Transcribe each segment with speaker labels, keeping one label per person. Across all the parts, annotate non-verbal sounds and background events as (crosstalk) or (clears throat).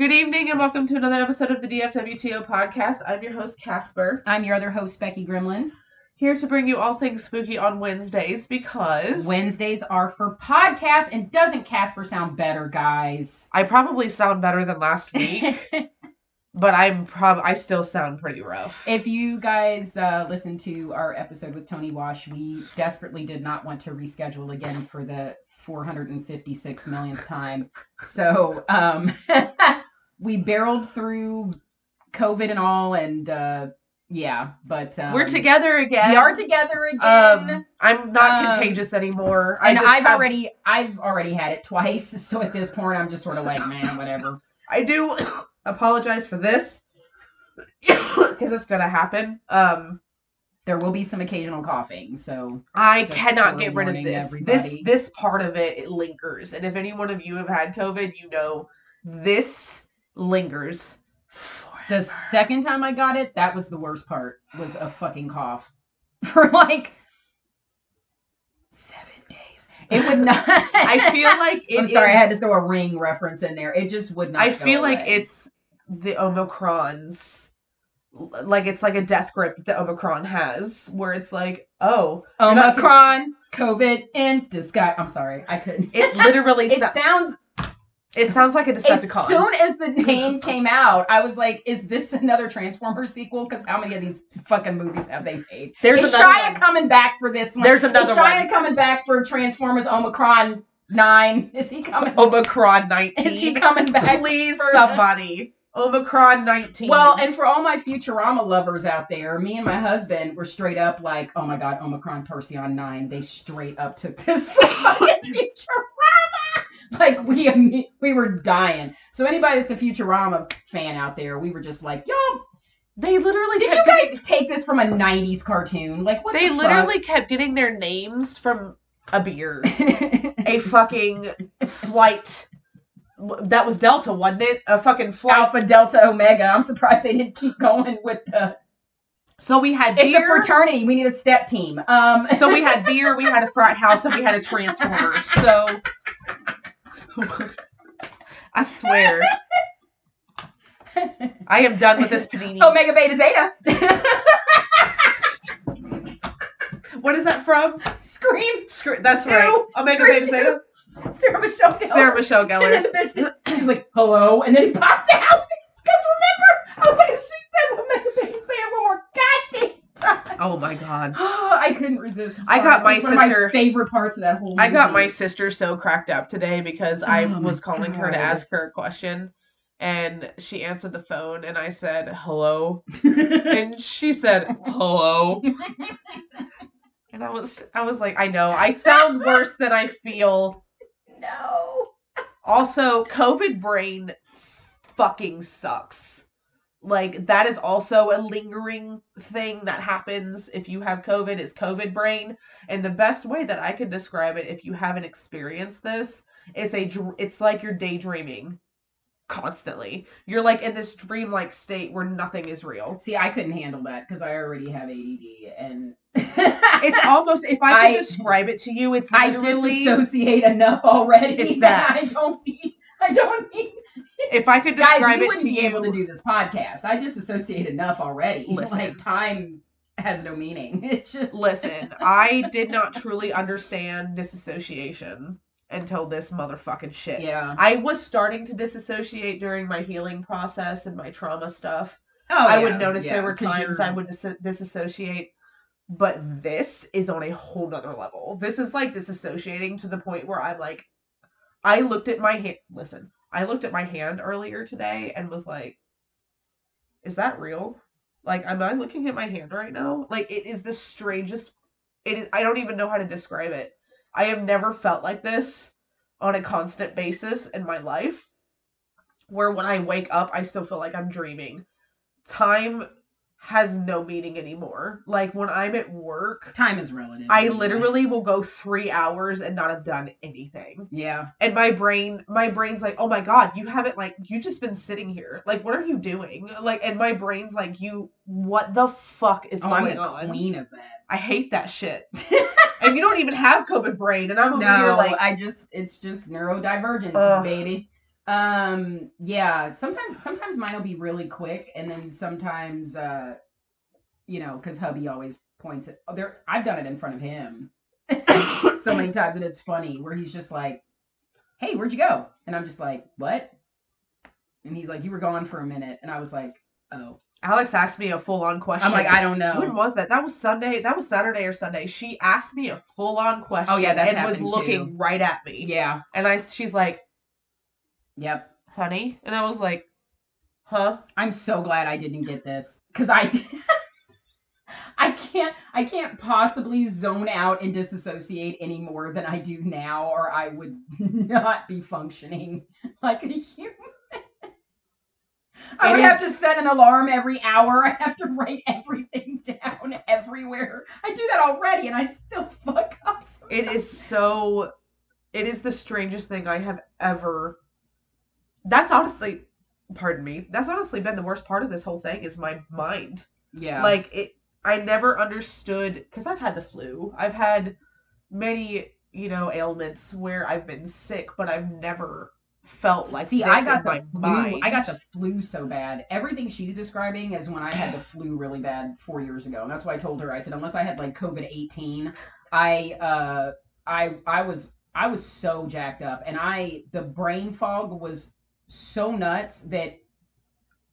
Speaker 1: Good evening and welcome to another episode of the DFWTO podcast. I'm your host, Casper,
Speaker 2: I'm your other host, Becky Gremlin.
Speaker 1: here to bring you all things spooky on Wednesdays because
Speaker 2: Wednesdays are for podcasts, and doesn't Casper sound better, guys?
Speaker 1: I probably sound better than last (laughs) week, but I'm prob I still sound pretty rough.
Speaker 2: if you guys uh, listened to our episode with Tony Wash, we desperately did not want to reschedule again for the 456 millionth time. So um, (laughs) we barreled through COVID and all, and uh, yeah, but um,
Speaker 1: We're together again.
Speaker 2: We are together again.
Speaker 1: Um, I'm not
Speaker 2: Um,
Speaker 1: contagious anymore. I
Speaker 2: and I've
Speaker 1: have-
Speaker 2: already I've already had it twice, (laughs) so at this point I'm just sort of like, man, whatever.
Speaker 1: I do (coughs) apologize for this (coughs) because it's gonna happen. Um,
Speaker 2: There will be some occasional coughing, so
Speaker 1: I cannot get rid of this.
Speaker 2: everybody.
Speaker 1: This this part of it, it lingers, and if any one of you have had COVID, you know this lingers.
Speaker 2: the second time I got it, that was the worst part. Was a fucking cough (laughs) for like seven days. It would not. (laughs)
Speaker 1: I feel like it
Speaker 2: I'm sorry, I had to throw a ring reference in there. It just would not.
Speaker 1: I feel like it's the Omicrons. Like it's like a death grip that the Omicron has, where it's like, oh, you're not-
Speaker 2: Omicron, COVID, in disguise. I'm sorry, I couldn't.
Speaker 1: it literally (laughs)
Speaker 2: It
Speaker 1: so-
Speaker 2: sounds
Speaker 1: it sounds like a
Speaker 2: call.
Speaker 1: as
Speaker 2: soon as the name (laughs) came out, I was like, "Is this (laughs) another Transformers sequel?" Because how many of these fucking movies have they made?
Speaker 1: There's
Speaker 2: is Shia
Speaker 1: one.
Speaker 2: coming back for this one?
Speaker 1: There's another
Speaker 2: is Shia
Speaker 1: one.
Speaker 2: coming back for Transformers Omicron Nine? Is he coming?
Speaker 1: Omicron nineteen.
Speaker 2: is he coming back?
Speaker 1: Please,
Speaker 2: for-
Speaker 1: somebody. Omicron 19.
Speaker 2: Well, and for all my Futurama lovers out there, me and my husband were straight up like, "Oh my god, Omicron Percy on Nine." They straight up took this for (laughs) fucking Futurama. (laughs) Like we we were dying. So anybody that's a Futurama fan out there, we were just like, "Y'all,
Speaker 1: they literally
Speaker 2: did you guys take this from a '90s cartoon? Like what?"
Speaker 1: They
Speaker 2: the
Speaker 1: literally kept getting their names from a beer. (laughs) a fucking flight. That was Delta, wasn't it? A fucking flight.
Speaker 2: Alpha Delta Omega. I'm surprised they didn't keep going with the.
Speaker 1: So we had
Speaker 2: It's a fraternity. We need a step team. Um.
Speaker 1: so we had (laughs) beer, we had a frat house, and we had a transformer. So (laughs) I swear. I am done with this panini.
Speaker 2: Omega Beta Zeta. (laughs)
Speaker 1: What is that from?
Speaker 2: Scream.
Speaker 1: Scr- That's
Speaker 2: Two.
Speaker 1: right. Omega
Speaker 2: Scream
Speaker 1: Beta Zeta.
Speaker 2: Sarah Michelle Gellar.
Speaker 1: Sarah Michelle
Speaker 2: And then
Speaker 1: Gellar.
Speaker 2: the bitch, did- she was like, hello. And then he popped out. (laughs) Because remember, I was like, if she says Omega Beta Zeta one more goddamn time. (laughs)
Speaker 1: Oh my god. (gasps)
Speaker 2: I couldn't resist.
Speaker 1: I got my
Speaker 2: of my
Speaker 1: sister-
Speaker 2: favorite parts of that whole movie.
Speaker 1: I got my sister so cracked up today because I
Speaker 2: Oh
Speaker 1: was calling her to ask her a question and she answered the phone and I said, hello. (laughs) and she said, hello. and I was I was like, I know. I sound worse than I feel.
Speaker 2: no.
Speaker 1: Also, COVID brain fucking sucks. Like that is also a lingering thing that happens if you have COVID is COVID brain. And the best way that I can describe it if you haven't experienced this is a it's like you're daydreaming constantly. You're like in this dreamlike state where nothing is real.
Speaker 2: See, I couldn't handle that because I already have ADD and (laughs)
Speaker 1: It's almost if I can
Speaker 2: I-
Speaker 1: describe it to you, it's
Speaker 2: I disassociate enough already.
Speaker 1: It's
Speaker 2: that
Speaker 1: that.
Speaker 2: I don't need. I don't need.
Speaker 1: If I could
Speaker 2: Guys,
Speaker 1: describe
Speaker 2: we
Speaker 1: it
Speaker 2: wouldn't
Speaker 1: to
Speaker 2: be
Speaker 1: you.
Speaker 2: able to do this podcast. I disassociate enough already. (laughs)
Speaker 1: Listen.
Speaker 2: Like time has no meaning. (laughs) It's just
Speaker 1: Listen, I did not truly understand disassociation until this motherfucking shit.
Speaker 2: Yeah.
Speaker 1: I was starting to disassociate during my healing process and my trauma stuff.
Speaker 2: Oh,
Speaker 1: I
Speaker 2: yeah,
Speaker 1: would notice
Speaker 2: yeah,
Speaker 1: there were times
Speaker 2: you're-
Speaker 1: I would dis- disassociate, but this is on a whole nother level. This is like disassociating to the point where I'm like, I looked at my hand. Listen, I looked at my hand earlier today and was like, is that real? Like, am I looking at my hand right now? Like, it is the strangest. It is. I don't even know how to describe it. I have never felt like this on a constant basis in my life. Where when I wake up, I still feel like I'm dreaming. Time has no meaning anymore. Like when I'm at work,
Speaker 2: Time is relative.
Speaker 1: I
Speaker 2: anyway.
Speaker 1: literally will go three hours and not have done anything.
Speaker 2: Yeah.
Speaker 1: And my brain, my brain's like, oh my god, you haven't like, you just been sitting here. Like, what are you doing? Like, and my brain's like, you, what the fuck is
Speaker 2: Oh, I'm
Speaker 1: going
Speaker 2: the
Speaker 1: on?
Speaker 2: queen of that.
Speaker 1: I hate that shit. (laughs) and you don't even have COVID brain, and I'm over here like,
Speaker 2: I just it's just neurodivergence, baby. Um, yeah, sometimes sometimes mine will be really quick, and then sometimes, uh, you know, because hubby always points it. Oh, there, I've done it in front of him (laughs) so many times, and it's funny where he's just like, "Hey, where'd you go?" And I'm just like, "What?" And he's like, "You were gone for a minute," and I was like, "Oh."
Speaker 1: Alex asked me a full on question.
Speaker 2: I'm like, I don't know.
Speaker 1: When was that? That was Sunday. That was Saturday or Sunday. She asked me a full on question.
Speaker 2: Oh, yeah, that's
Speaker 1: and was looking
Speaker 2: too.
Speaker 1: right at me.
Speaker 2: Yeah.
Speaker 1: And I, she's like,
Speaker 2: Yep.
Speaker 1: "Honey," and I was like, "Huh?"
Speaker 2: I'm so glad I didn't get this because I (laughs) I can't I can't possibly zone out and disassociate any more than I do now, or I would (laughs) not be functioning (laughs) like a human. I
Speaker 1: It
Speaker 2: would have to set an alarm every hour. I have to write everything down everywhere. I do that already, and I still fuck up.
Speaker 1: It
Speaker 2: sometimes.
Speaker 1: is so. It is the strangest thing I have ever. That's honestly, pardon me. That's honestly been the worst part of this whole thing is my mind.
Speaker 2: yeah.
Speaker 1: Like it, I never understood because I've had the flu. I've had many, you know, ailments where I've been sick, but I've never felt like
Speaker 2: See,
Speaker 1: this
Speaker 2: I got the flu.
Speaker 1: mind.
Speaker 2: I got the flu so bad. Everything she's describing is when I had the (sighs) flu really bad four years ago, and that's why I told her. I said, unless I had like COVID eighteen, I uh, I I was I was so jacked up, and I the brain fog was so nuts that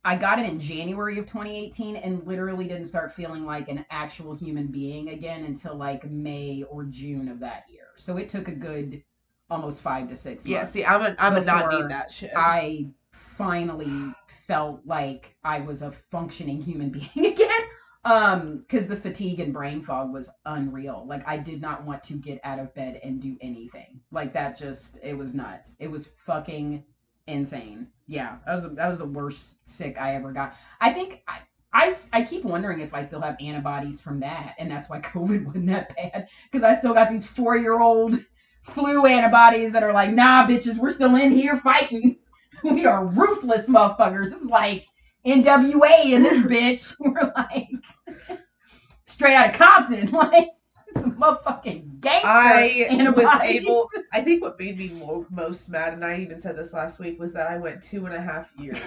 Speaker 2: I got it in January of 2018, and literally didn't start feeling like an actual human being again until like May or June of that year. So it took a good almost five to six months.
Speaker 1: Yeah, see, I'm a, I'm a not need that shit.
Speaker 2: I finally felt like I was a functioning human (laughs) being again. Um, because the fatigue and brain fog was unreal. Like I did not want to get out of bed and do anything. Like that just it was nuts. It was fucking insane. Yeah, that was the, that was the worst sick I ever got. I think I, I I keep wondering if I still have antibodies from that, and that's why (laughs) COVID wasn't that bad. Because I still got these four year old flu antibodies that are like, nah, bitches, we're still in here fighting. (laughs) We are ruthless motherfuckers. This is like NWA in this (laughs) bitch. We're like straight out of Compton, like motherfucking gangster
Speaker 1: I was able. (laughs) I think what made me most mad, and I even said this last week, was that I went two and a half (laughs) years.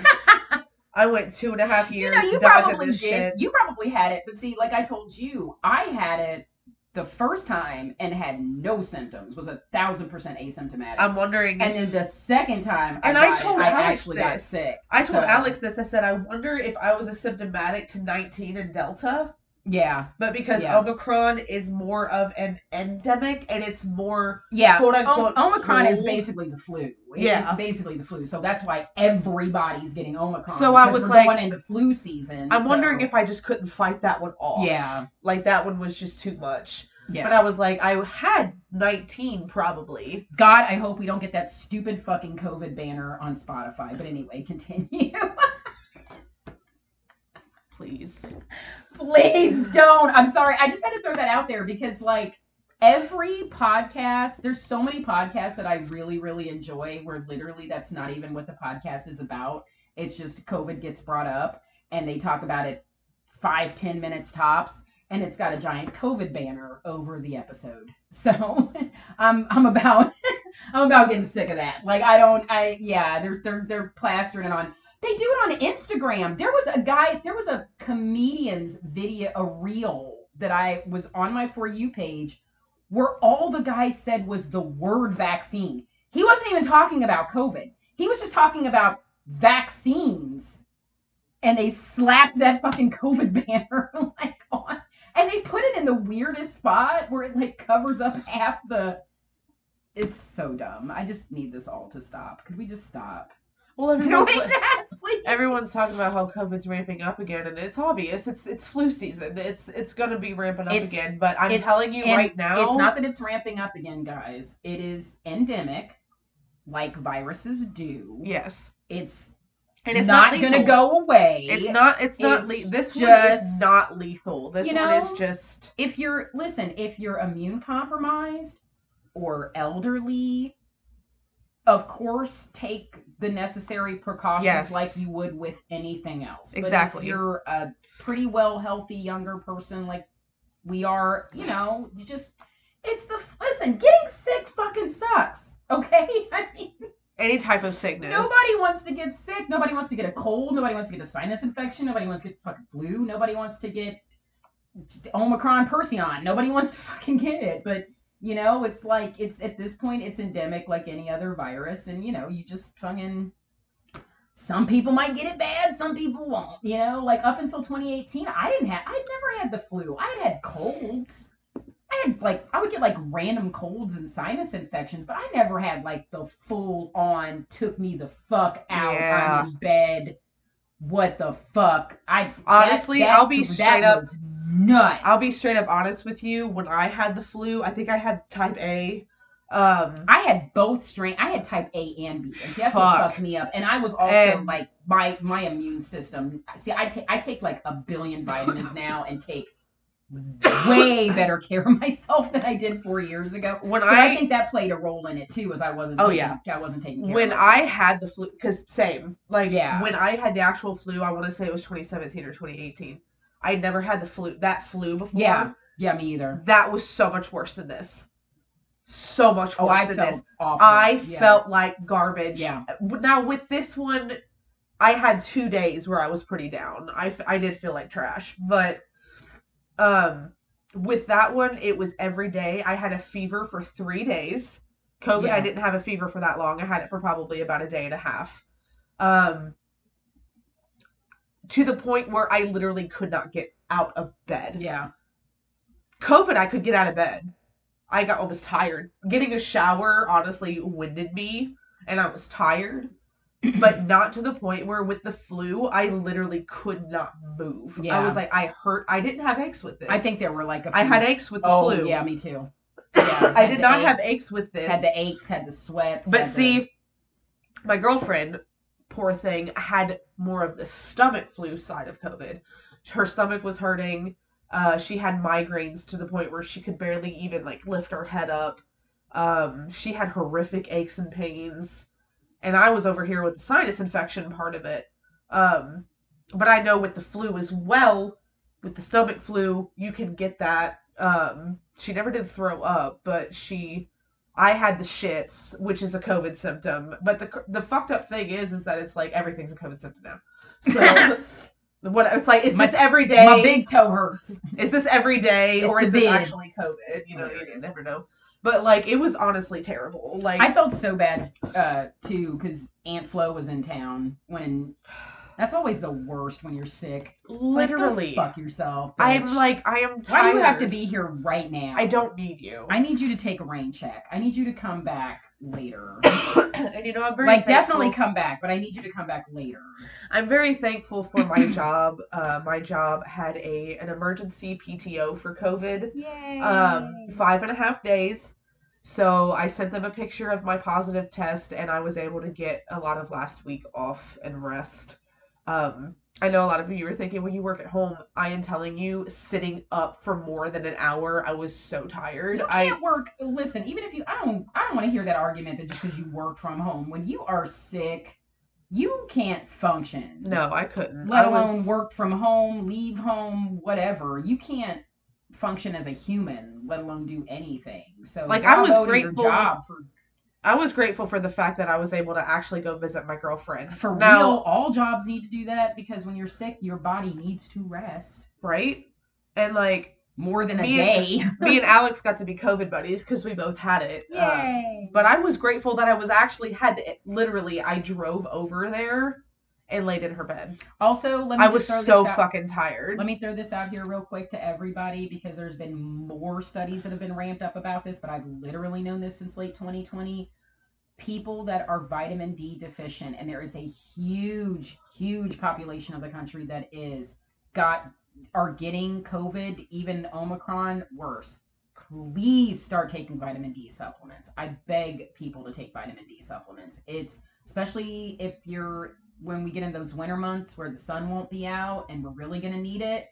Speaker 1: I went two and a half years.
Speaker 2: you know, you probably did.
Speaker 1: shit.
Speaker 2: You probably had it, but see, like I told you, I had it the first time and had no symptoms. Was a thousand percent asymptomatic.
Speaker 1: I'm wondering.
Speaker 2: and
Speaker 1: if,
Speaker 2: then the second time,
Speaker 1: And
Speaker 2: I,
Speaker 1: I told
Speaker 2: it, I
Speaker 1: Alex
Speaker 2: actually got sick.
Speaker 1: I told
Speaker 2: so-
Speaker 1: Alex this. I said, I wonder if I was asymptomatic to 19 and Delta,
Speaker 2: Yeah,
Speaker 1: but because
Speaker 2: Yeah.
Speaker 1: Omicron is more of an endemic and it's more
Speaker 2: yeah.
Speaker 1: quote unquote
Speaker 2: Omicron is
Speaker 1: cold.
Speaker 2: basically the flu. It-
Speaker 1: Yeah.
Speaker 2: it's basically the flu. So that's why everybody's getting Omicron.
Speaker 1: So I
Speaker 2: because
Speaker 1: was
Speaker 2: we're
Speaker 1: like-
Speaker 2: going into flu season.
Speaker 1: I'm wondering
Speaker 2: so-
Speaker 1: if I just couldn't fight that one off.
Speaker 2: Yeah.
Speaker 1: Like that one was just too much.
Speaker 2: yeah.
Speaker 1: But I was like, I had 19 probably.
Speaker 2: God, I hope we don't get that stupid fucking COVID banner on Spotify. But anyway, continue. (laughs)
Speaker 1: Please.
Speaker 2: Please don't. I'm sorry. I just had to throw that out there because, like, every podcast, there's so many podcasts that I really, really enjoy where literally that's not even what the podcast is about. It's just COVID gets brought up and they talk about it five, ten minutes tops. And it's got a giant COVID banner over the episode. (laughs) So I'm I'm about (laughs) I'm about getting sick of that. Like I don't I yeah, they're they're they're plastering it on they do it on Instagram. There was a guy, there was a comedian's video, a reel that I was on my For You page where all the guy said was the word vaccine. He wasn't even talking about COVID. He was just talking about vaccines. And they slapped that fucking COVID (laughs) banner like on. And they put it in the weirdest spot where it like covers up half the. It's so dumb. I just need this all to stop. Could we just stop
Speaker 1: Well,
Speaker 2: doing
Speaker 1: everyone's,
Speaker 2: that, please?
Speaker 1: everyone's talking about how COVID's ramping up again, and it's obvious. It's it's flu season. It's it's gonna be ramping up
Speaker 2: It's-
Speaker 1: again. But I'm
Speaker 2: It's-
Speaker 1: telling you
Speaker 2: and
Speaker 1: right now,
Speaker 2: It's not that it's ramping up again, guys. It is endemic, like viruses do.
Speaker 1: Yes,
Speaker 2: It's,
Speaker 1: and it's
Speaker 2: not, gonna
Speaker 1: lethal.
Speaker 2: go away.
Speaker 1: It's not. It's not.
Speaker 2: It's
Speaker 1: Le- this one is
Speaker 2: just-
Speaker 1: not lethal. This
Speaker 2: you
Speaker 1: one is
Speaker 2: know,
Speaker 1: just.
Speaker 2: If you're listen, if you're immune compromised or elderly, of course take the necessary precautions
Speaker 1: Yes.
Speaker 2: like you would with anything else. But
Speaker 1: Exactly.
Speaker 2: if you're a pretty well healthy younger person like we are, you know, you just it's the listen, getting sick fucking sucks. (laughs) Okay? I mean
Speaker 1: any type of sickness.
Speaker 2: Nobody wants to get sick. Nobody wants to get a cold. Nobody wants to get a sinus infection. Nobody wants to get fucking flu. Nobody wants to get Omicron Perseon. Nobody wants to fucking get it. But you know, it's like it's at this point it's endemic like any other virus, and you know, you just fucking. Some people might get it bad, some people won't. You know, like up until 2018, I didn't have, I'd never had the flu. I had colds. I had like, I would get like random colds and sinus infections, but I never had like the full on took me the fuck out.
Speaker 1: Yeah.
Speaker 2: I'm in bed. What the fuck? I
Speaker 1: Honestly, I'll be straight
Speaker 2: that
Speaker 1: up-
Speaker 2: nuts.
Speaker 1: I'll be straight up honest with you. When I had the flu, I think I had type A. Um,
Speaker 2: I had both strain. I had type A and B. And see, that's what fucked me up. And I was also
Speaker 1: And-
Speaker 2: like my my immune system. See, I take I take like a billion vitamins now and take way (laughs) better care of myself than I did four years ago.
Speaker 1: when
Speaker 2: So I,
Speaker 1: I,
Speaker 2: think that played a role in it too, as I wasn't.
Speaker 1: Oh,
Speaker 2: taking,
Speaker 1: yeah.
Speaker 2: I wasn't taking care.
Speaker 1: when I had the flu, because same, like
Speaker 2: Yeah.
Speaker 1: when I had the actual flu, I want to say it was 2017 or 2018. I had never had the flu, that flu before.
Speaker 2: Yeah. yeah, me either.
Speaker 1: that was so much worse than this. So much worse
Speaker 2: Oh, I
Speaker 1: than
Speaker 2: felt
Speaker 1: this.
Speaker 2: awful.
Speaker 1: I
Speaker 2: Yeah.
Speaker 1: felt like garbage.
Speaker 2: Yeah.
Speaker 1: Now with this one, I had two days where I was pretty down. I, I did feel like trash, but um, with that one, it was every day. I had a fever for three days. COVID,
Speaker 2: Yeah.
Speaker 1: I didn't have a fever for that long. I had it for probably about a day and a half. Um, to the point where I literally could not get out of bed.
Speaker 2: Yeah.
Speaker 1: COVID, I could get out of bed. I got almost tired. Getting a shower honestly winded me, and I was tired, (clears throat) but not to the point where with the flu, I literally could not move.
Speaker 2: Yeah.
Speaker 1: I was like, I hurt. I didn't have aches with this.
Speaker 2: I think there were like a.
Speaker 1: I
Speaker 2: few- I
Speaker 1: had aches with the
Speaker 2: Oh
Speaker 1: flu.
Speaker 2: yeah, me too. (laughs) Yeah,
Speaker 1: I did not have
Speaker 2: aches.
Speaker 1: aches with this.
Speaker 2: Had the aches, had the sweats.
Speaker 1: But
Speaker 2: had the-
Speaker 1: see, my girlfriend, poor thing, had more of the stomach flu side of COVID. Her stomach was hurting. Uh, she had migraines to the point where she could barely even like lift her head up. Um, she had horrific aches and pains, and I was over here with the sinus infection part of it. Um, but I know with the flu as well, with the stomach flu, you can get that. Um, she never did throw up, but she I had the shits, which is a COVID symptom. But the the fucked up thing is, is that it's like everything's a COVID symptom now. So (laughs) what it's like, is
Speaker 2: My-
Speaker 1: this every day?
Speaker 2: my big toe hurts.
Speaker 1: is this every day,
Speaker 2: It's
Speaker 1: or is this actually COVID? You know, you never know. But like, it was honestly terrible. Like,
Speaker 2: I felt so bad uh, too because Aunt Flo was in town when. That's always the worst when you're sick. It's like,
Speaker 1: literally,
Speaker 2: fuck yourself.
Speaker 1: I'm like, I am
Speaker 2: why
Speaker 1: tired.
Speaker 2: do you have to be here right now?
Speaker 1: I don't need you.
Speaker 2: I need you to take a rain check. I need you to come back later. (coughs)
Speaker 1: and you know, I'm very
Speaker 2: like
Speaker 1: thankful-
Speaker 2: definitely come back, but I need you to come back later.
Speaker 1: I'm very thankful for my (coughs) job. Uh, my job had a an emergency PTO for COVID.
Speaker 2: Yay.
Speaker 1: um, five and a half days. So I sent them a picture of my positive test, and I was able to get a lot of last week off and rest. Um, I know a lot of you were thinking when you work at home. I am telling you, sitting up for more than an hour, I was so tired.
Speaker 2: You
Speaker 1: I
Speaker 2: can't work. Listen, even if you, I don't, I don't want to hear that argument that just because you work from home, when you are sick, you can't function.
Speaker 1: no, I couldn't.
Speaker 2: Let
Speaker 1: I was-
Speaker 2: alone work from home, leave home, whatever. You can't function as a human, let alone do anything. So,
Speaker 1: Like, I was grateful-
Speaker 2: job for
Speaker 1: I was grateful for the fact that I was able to actually go visit my girlfriend.
Speaker 2: for
Speaker 1: now,
Speaker 2: real. All jobs need to do that because when you're sick, your body needs to rest
Speaker 1: right? And like
Speaker 2: more than a
Speaker 1: Me
Speaker 2: day. (laughs)
Speaker 1: me and Alex got to be COVID buddies because we both had it. Um,
Speaker 2: Yay!
Speaker 1: but I was grateful that I was actually had to, literally I drove over there and laid in her bed.
Speaker 2: also, let me
Speaker 1: I was
Speaker 2: throw
Speaker 1: so
Speaker 2: this out.
Speaker 1: fucking tired.
Speaker 2: Let me throw this out here real quick to everybody because there's been more studies that have been ramped up about this, but I've literally known this since late 2020. People that are vitamin D deficient, and there is a huge, huge population of the country that is got are getting COVID, even Omicron worse. Please start taking vitamin D supplements. I beg people to take vitamin D supplements. It's especially if you're when we get in those winter months where the sun won't be out and we're really going to need it.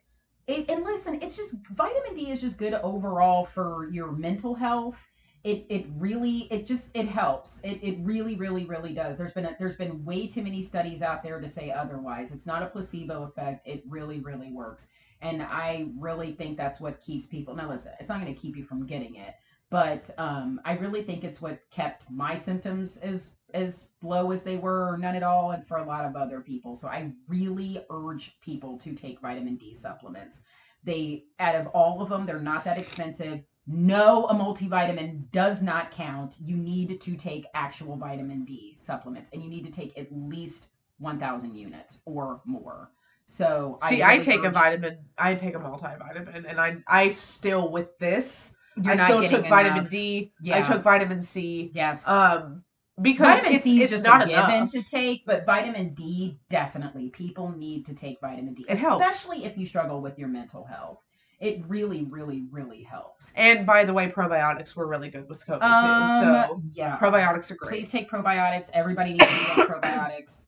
Speaker 2: it. And listen, it's just vitamin D is just good overall for your mental health. It it really it just it helps. It it really really really does. There's been a, there's been way too many studies out there to say otherwise. It's not a placebo effect. It really really works. And I really think that's what keeps people. Now listen, it's not going to keep you from getting it, but um, I really think it's what kept my symptoms as as low as they were, or none at all, and for a lot of other people. So I really urge people to take vitamin D supplements. They, out of all of them, they're not that expensive. No, a multivitamin does not count. You need to take actual vitamin D supplements, and you need to take at least 1,000 units or more. So
Speaker 1: See, I,
Speaker 2: really
Speaker 1: take a vitamin. I take a multivitamin, and I I still with this.
Speaker 2: You're
Speaker 1: I still took vitamin
Speaker 2: enough.
Speaker 1: D. I
Speaker 2: Yeah.
Speaker 1: took vitamin C.
Speaker 2: Yes.
Speaker 1: Um, because
Speaker 2: vitamin
Speaker 1: it's,
Speaker 2: C is
Speaker 1: it's
Speaker 2: just
Speaker 1: not
Speaker 2: a given
Speaker 1: enough.
Speaker 2: to take, but vitamin D definitely. People need to take vitamin D,
Speaker 1: It helps.
Speaker 2: especially if you struggle with your mental health. It really, really, really helps.
Speaker 1: And by the way, probiotics were really good with COVID
Speaker 2: Um,
Speaker 1: too. So
Speaker 2: yeah,
Speaker 1: probiotics are great.
Speaker 2: please take probiotics. Everybody needs to be on probiotics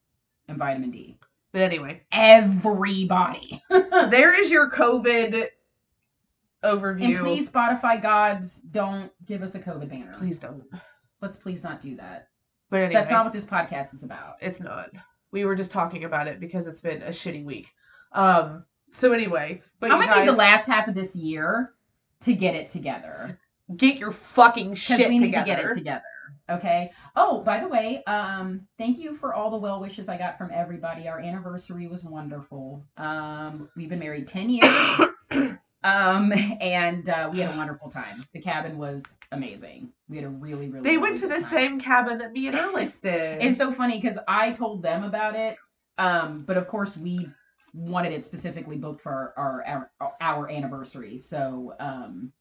Speaker 2: and vitamin D.
Speaker 1: But anyway,
Speaker 2: Everybody. (laughs)
Speaker 1: there is your COVID overview.
Speaker 2: And please, Spotify gods, don't give us a COVID banner.
Speaker 1: please don't.
Speaker 2: Let's please not do that.
Speaker 1: But anyway,
Speaker 2: That's not what this podcast is about.
Speaker 1: it's not. We were just talking about it because it's been a shitty week. Um. So anyway, but
Speaker 2: I'm gonna need the last half of this year to get it together.
Speaker 1: get your fucking shit
Speaker 2: we need
Speaker 1: together.
Speaker 2: to get it together. Okay. Oh, by the way, um, thank you for all the well wishes I got from everybody. Our anniversary was wonderful. Um, we've been married ten years. (coughs) um, (laughs) and uh, we had a wonderful time. The cabin was amazing. We had a really, really.
Speaker 1: They
Speaker 2: really
Speaker 1: went to the
Speaker 2: time.
Speaker 1: same cabin that me and (laughs) Alex did.
Speaker 2: It's so funny because I told them about it, um, but of course we wanted it specifically booked for our our, our, our anniversary. So um,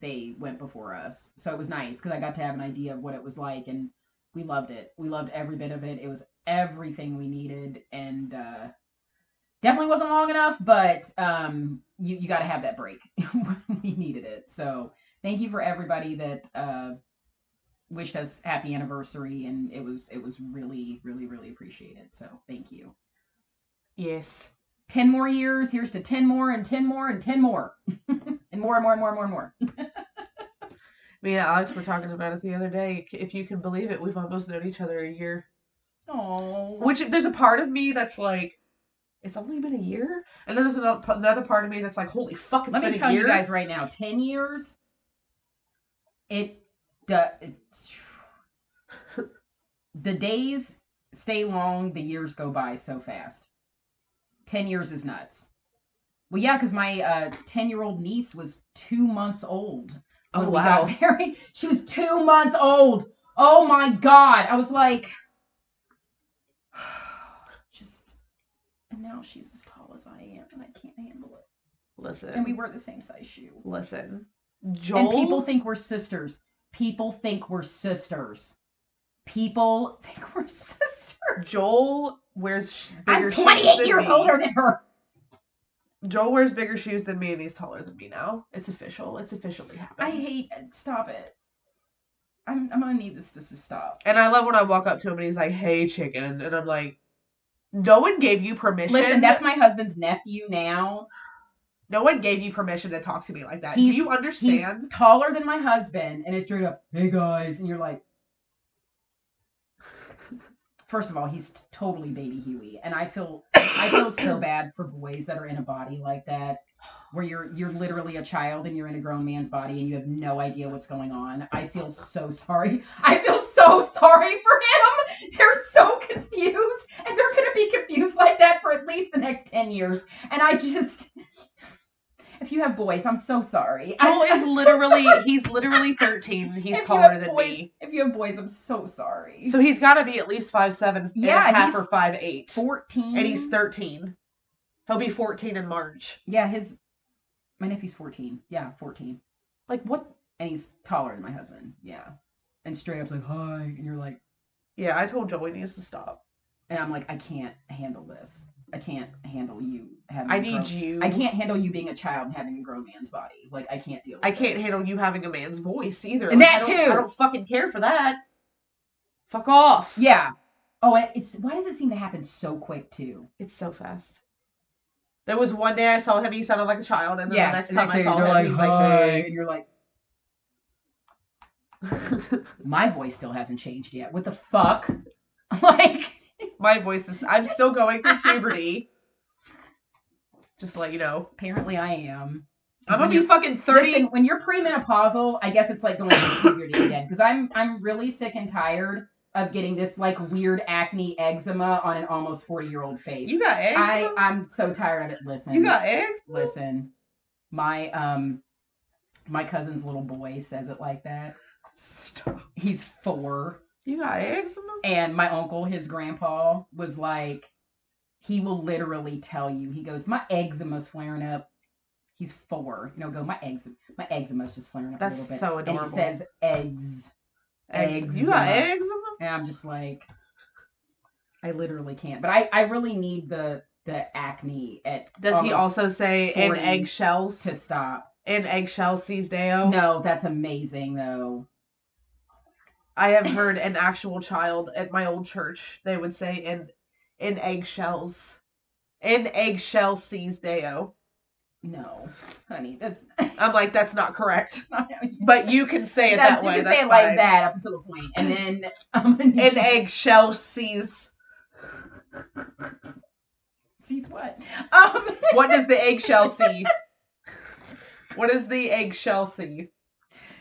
Speaker 2: they went before us. So it was nice because I got to have an idea of what it was like, and we loved it. We loved every bit of it. It was everything we needed, and uh, definitely wasn't long enough, but um, you you got to have that break. (laughs) we needed it. So thank you for everybody that. Uh, wished us happy anniversary and it was it was really really really appreciated so thank you
Speaker 1: yes.
Speaker 2: 10 more years here's to 10 more and 10 more and 10 more (laughs) and more and more and more and more and more (laughs)
Speaker 1: Me and Alex were talking about it the other day. If you can believe it, we've almost known each other a year.
Speaker 2: oh
Speaker 1: Which there's a part of me that's like, it's only been a year, and then there's another, another part of me that's like, holy fuck, it's
Speaker 2: let
Speaker 1: been
Speaker 2: me tell you guys right now 10 years it, do- it (sighs) the days stay long the years go by so fast 10 years is nuts well yeah because my uh 10 year old niece was two months old when
Speaker 1: Oh
Speaker 2: we
Speaker 1: wow.
Speaker 2: got (laughs) married. She was two months old. Oh my god. I was like, just, and now she's as tall as I am, and I can't handle it.
Speaker 1: Listen.
Speaker 2: And we wear the same size shoe.
Speaker 1: listen. Joel.
Speaker 2: And people think we're sisters. People think we're sisters. People think we're (laughs) sisters.
Speaker 1: Joel wears sh- bigger
Speaker 2: I'm
Speaker 1: shoes
Speaker 2: 28
Speaker 1: than
Speaker 2: years
Speaker 1: me.
Speaker 2: older than her.
Speaker 1: Joel wears bigger shoes than me, and he's taller than me now. It's official. It's officially happened.
Speaker 2: I hate. it. Stop it. I'm. I'm gonna need this to stop.
Speaker 1: And I love when I walk up to him and he's like, "Hey, chicken," and I'm like, "No one gave you permission."
Speaker 2: Listen, that's my husband's nephew now.
Speaker 1: no one gave you permission to talk to me like that.
Speaker 2: He's-
Speaker 1: Do you
Speaker 2: He's
Speaker 1: understand?
Speaker 2: taller than my husband, and it's straight up, "Hey guys," and you're like. First of all, he's t- totally baby Huey, and I feel I feel so (coughs) bad for boys that are in a body like that, where you're you're literally a child and you're in a grown man's body and you have no idea what's going on. I feel so sorry. I feel so sorry for him. They're so confused, and they're gonna be confused like that for at least the next ten years. And I just, if you have boys, I'm so sorry.
Speaker 1: Joel
Speaker 2: I,
Speaker 1: is (laughs)
Speaker 2: so
Speaker 1: literally
Speaker 2: sorry.
Speaker 1: he's literally 13. (laughs) He's taller than
Speaker 2: boys-
Speaker 1: me.
Speaker 2: If you have boys, I'm so sorry.
Speaker 1: So he's got to be at least five seven
Speaker 2: Yeah,
Speaker 1: and a half or five eight,
Speaker 2: 14.
Speaker 1: and he's 13. He'll be 14 in March.
Speaker 2: yeah, his my nephew's 14. Yeah, 14.
Speaker 1: Like what?
Speaker 2: And he's taller than my husband. Yeah. And straight up's like, hi. And you're like,
Speaker 1: Yeah, I told Joel he needs to stop.
Speaker 2: and I'm like, I can't handle this. I can't handle you having
Speaker 1: I
Speaker 2: a
Speaker 1: need
Speaker 2: grown-
Speaker 1: you.
Speaker 2: I can't handle you being a child and having a grown man's body. Like I can't deal with
Speaker 1: I can't
Speaker 2: this.
Speaker 1: handle you having a man's voice either.
Speaker 2: And that
Speaker 1: don't,
Speaker 2: too.
Speaker 1: I don't fucking care for that. Fuck off.
Speaker 2: Yeah. Oh, and it's why does it seem to happen so quick too?
Speaker 1: It's so fast. There was one day I saw him, he sounded like a child, and then the next time I saw him,
Speaker 2: like,
Speaker 1: he's
Speaker 2: hi,
Speaker 1: like,
Speaker 2: and you're like, (laughs) my voice still hasn't changed yet. What the fuck? (laughs) like,
Speaker 1: My voice is. I'm still going through (laughs) puberty. Just to let you know.
Speaker 2: apparently I am.
Speaker 1: I'm gonna be fucking thirty.
Speaker 2: Listen, when you're premenopausal, I guess it's like going through puberty again. Because I'm I'm really sick and tired of getting this like weird acne eczema on an almost 40 year old face.
Speaker 1: you got eggs.
Speaker 2: I I'm so tired of it. Listen,
Speaker 1: you got eggs.
Speaker 2: listen. My um my cousin's little boy says it like that.
Speaker 1: Stop.
Speaker 2: He's four.
Speaker 1: You got eczema.
Speaker 2: And my uncle, his grandpa, was like, he will literally tell you, he goes, My eczema's flaring up. He's four. You know, go, my eczema my eczema's just flaring up
Speaker 1: That's
Speaker 2: a little bit.
Speaker 1: so
Speaker 2: And
Speaker 1: adorable.
Speaker 2: he says eggs.
Speaker 1: Eggs. You got
Speaker 2: eggs,
Speaker 1: eczema.
Speaker 2: And I'm just like I literally can't. But I, I really need the the acne at
Speaker 1: Does he also say in eggshells?
Speaker 2: to stop.
Speaker 1: In eggshell sees Deo?
Speaker 2: No, that's amazing though.
Speaker 1: I have heard an actual child at my old church. They would say in in eggshells. In eggshell sees Deo.
Speaker 2: No, honey, that's
Speaker 1: I'm like, that's not correct. (laughs)
Speaker 2: you
Speaker 1: But you can say it that way.
Speaker 2: You can
Speaker 1: that's
Speaker 2: say it like that up until the point, and then (laughs) need
Speaker 1: An (laughs) eggshell sees.
Speaker 2: sees what? Um,
Speaker 1: What does the eggshell see? What does the eggshell see?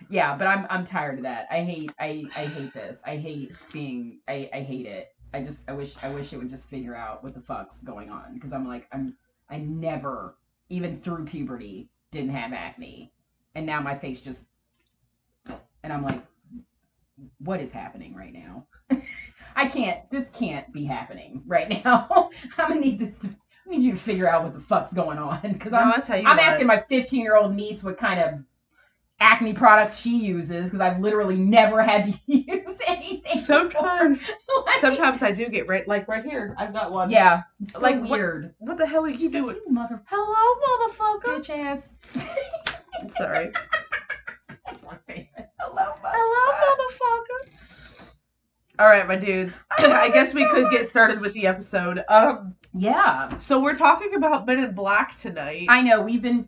Speaker 2: yeah, but I'm I'm tired of that. I hate I I hate this. I hate being I I hate it. I just I wish I wish it would just figure out what the fuck's going on because I'm like I'm I never even through puberty didn't have acne, and now my face just and I'm like, what is happening right now? (laughs) I can't. This can't be happening right (laughs) now. I'm gonna need this. To, I need you to figure out what the fuck's going on because
Speaker 1: No,
Speaker 2: I'm
Speaker 1: you
Speaker 2: I'm
Speaker 1: what.
Speaker 2: asking my 15 year old niece what kind of acne products she uses because I've literally never had to (laughs) use anything.
Speaker 1: Sometimes. (laughs)
Speaker 2: Like,
Speaker 1: sometimes I do get right. Like right here, I've got one.
Speaker 2: Yeah, it's so
Speaker 1: Like, what-
Speaker 2: weird.
Speaker 1: What the hell are you doing?
Speaker 2: you mother
Speaker 1: Hello, motherfucker.
Speaker 2: bitch ass.
Speaker 1: Sorry. (laughs)
Speaker 2: That's my favorite. Hello,
Speaker 1: Hello, motherfucker. All right, my dudes. I guess we could get started with the episode. Um,
Speaker 2: Yeah,
Speaker 1: so we're talking about Men in Black tonight.
Speaker 2: I know. We've been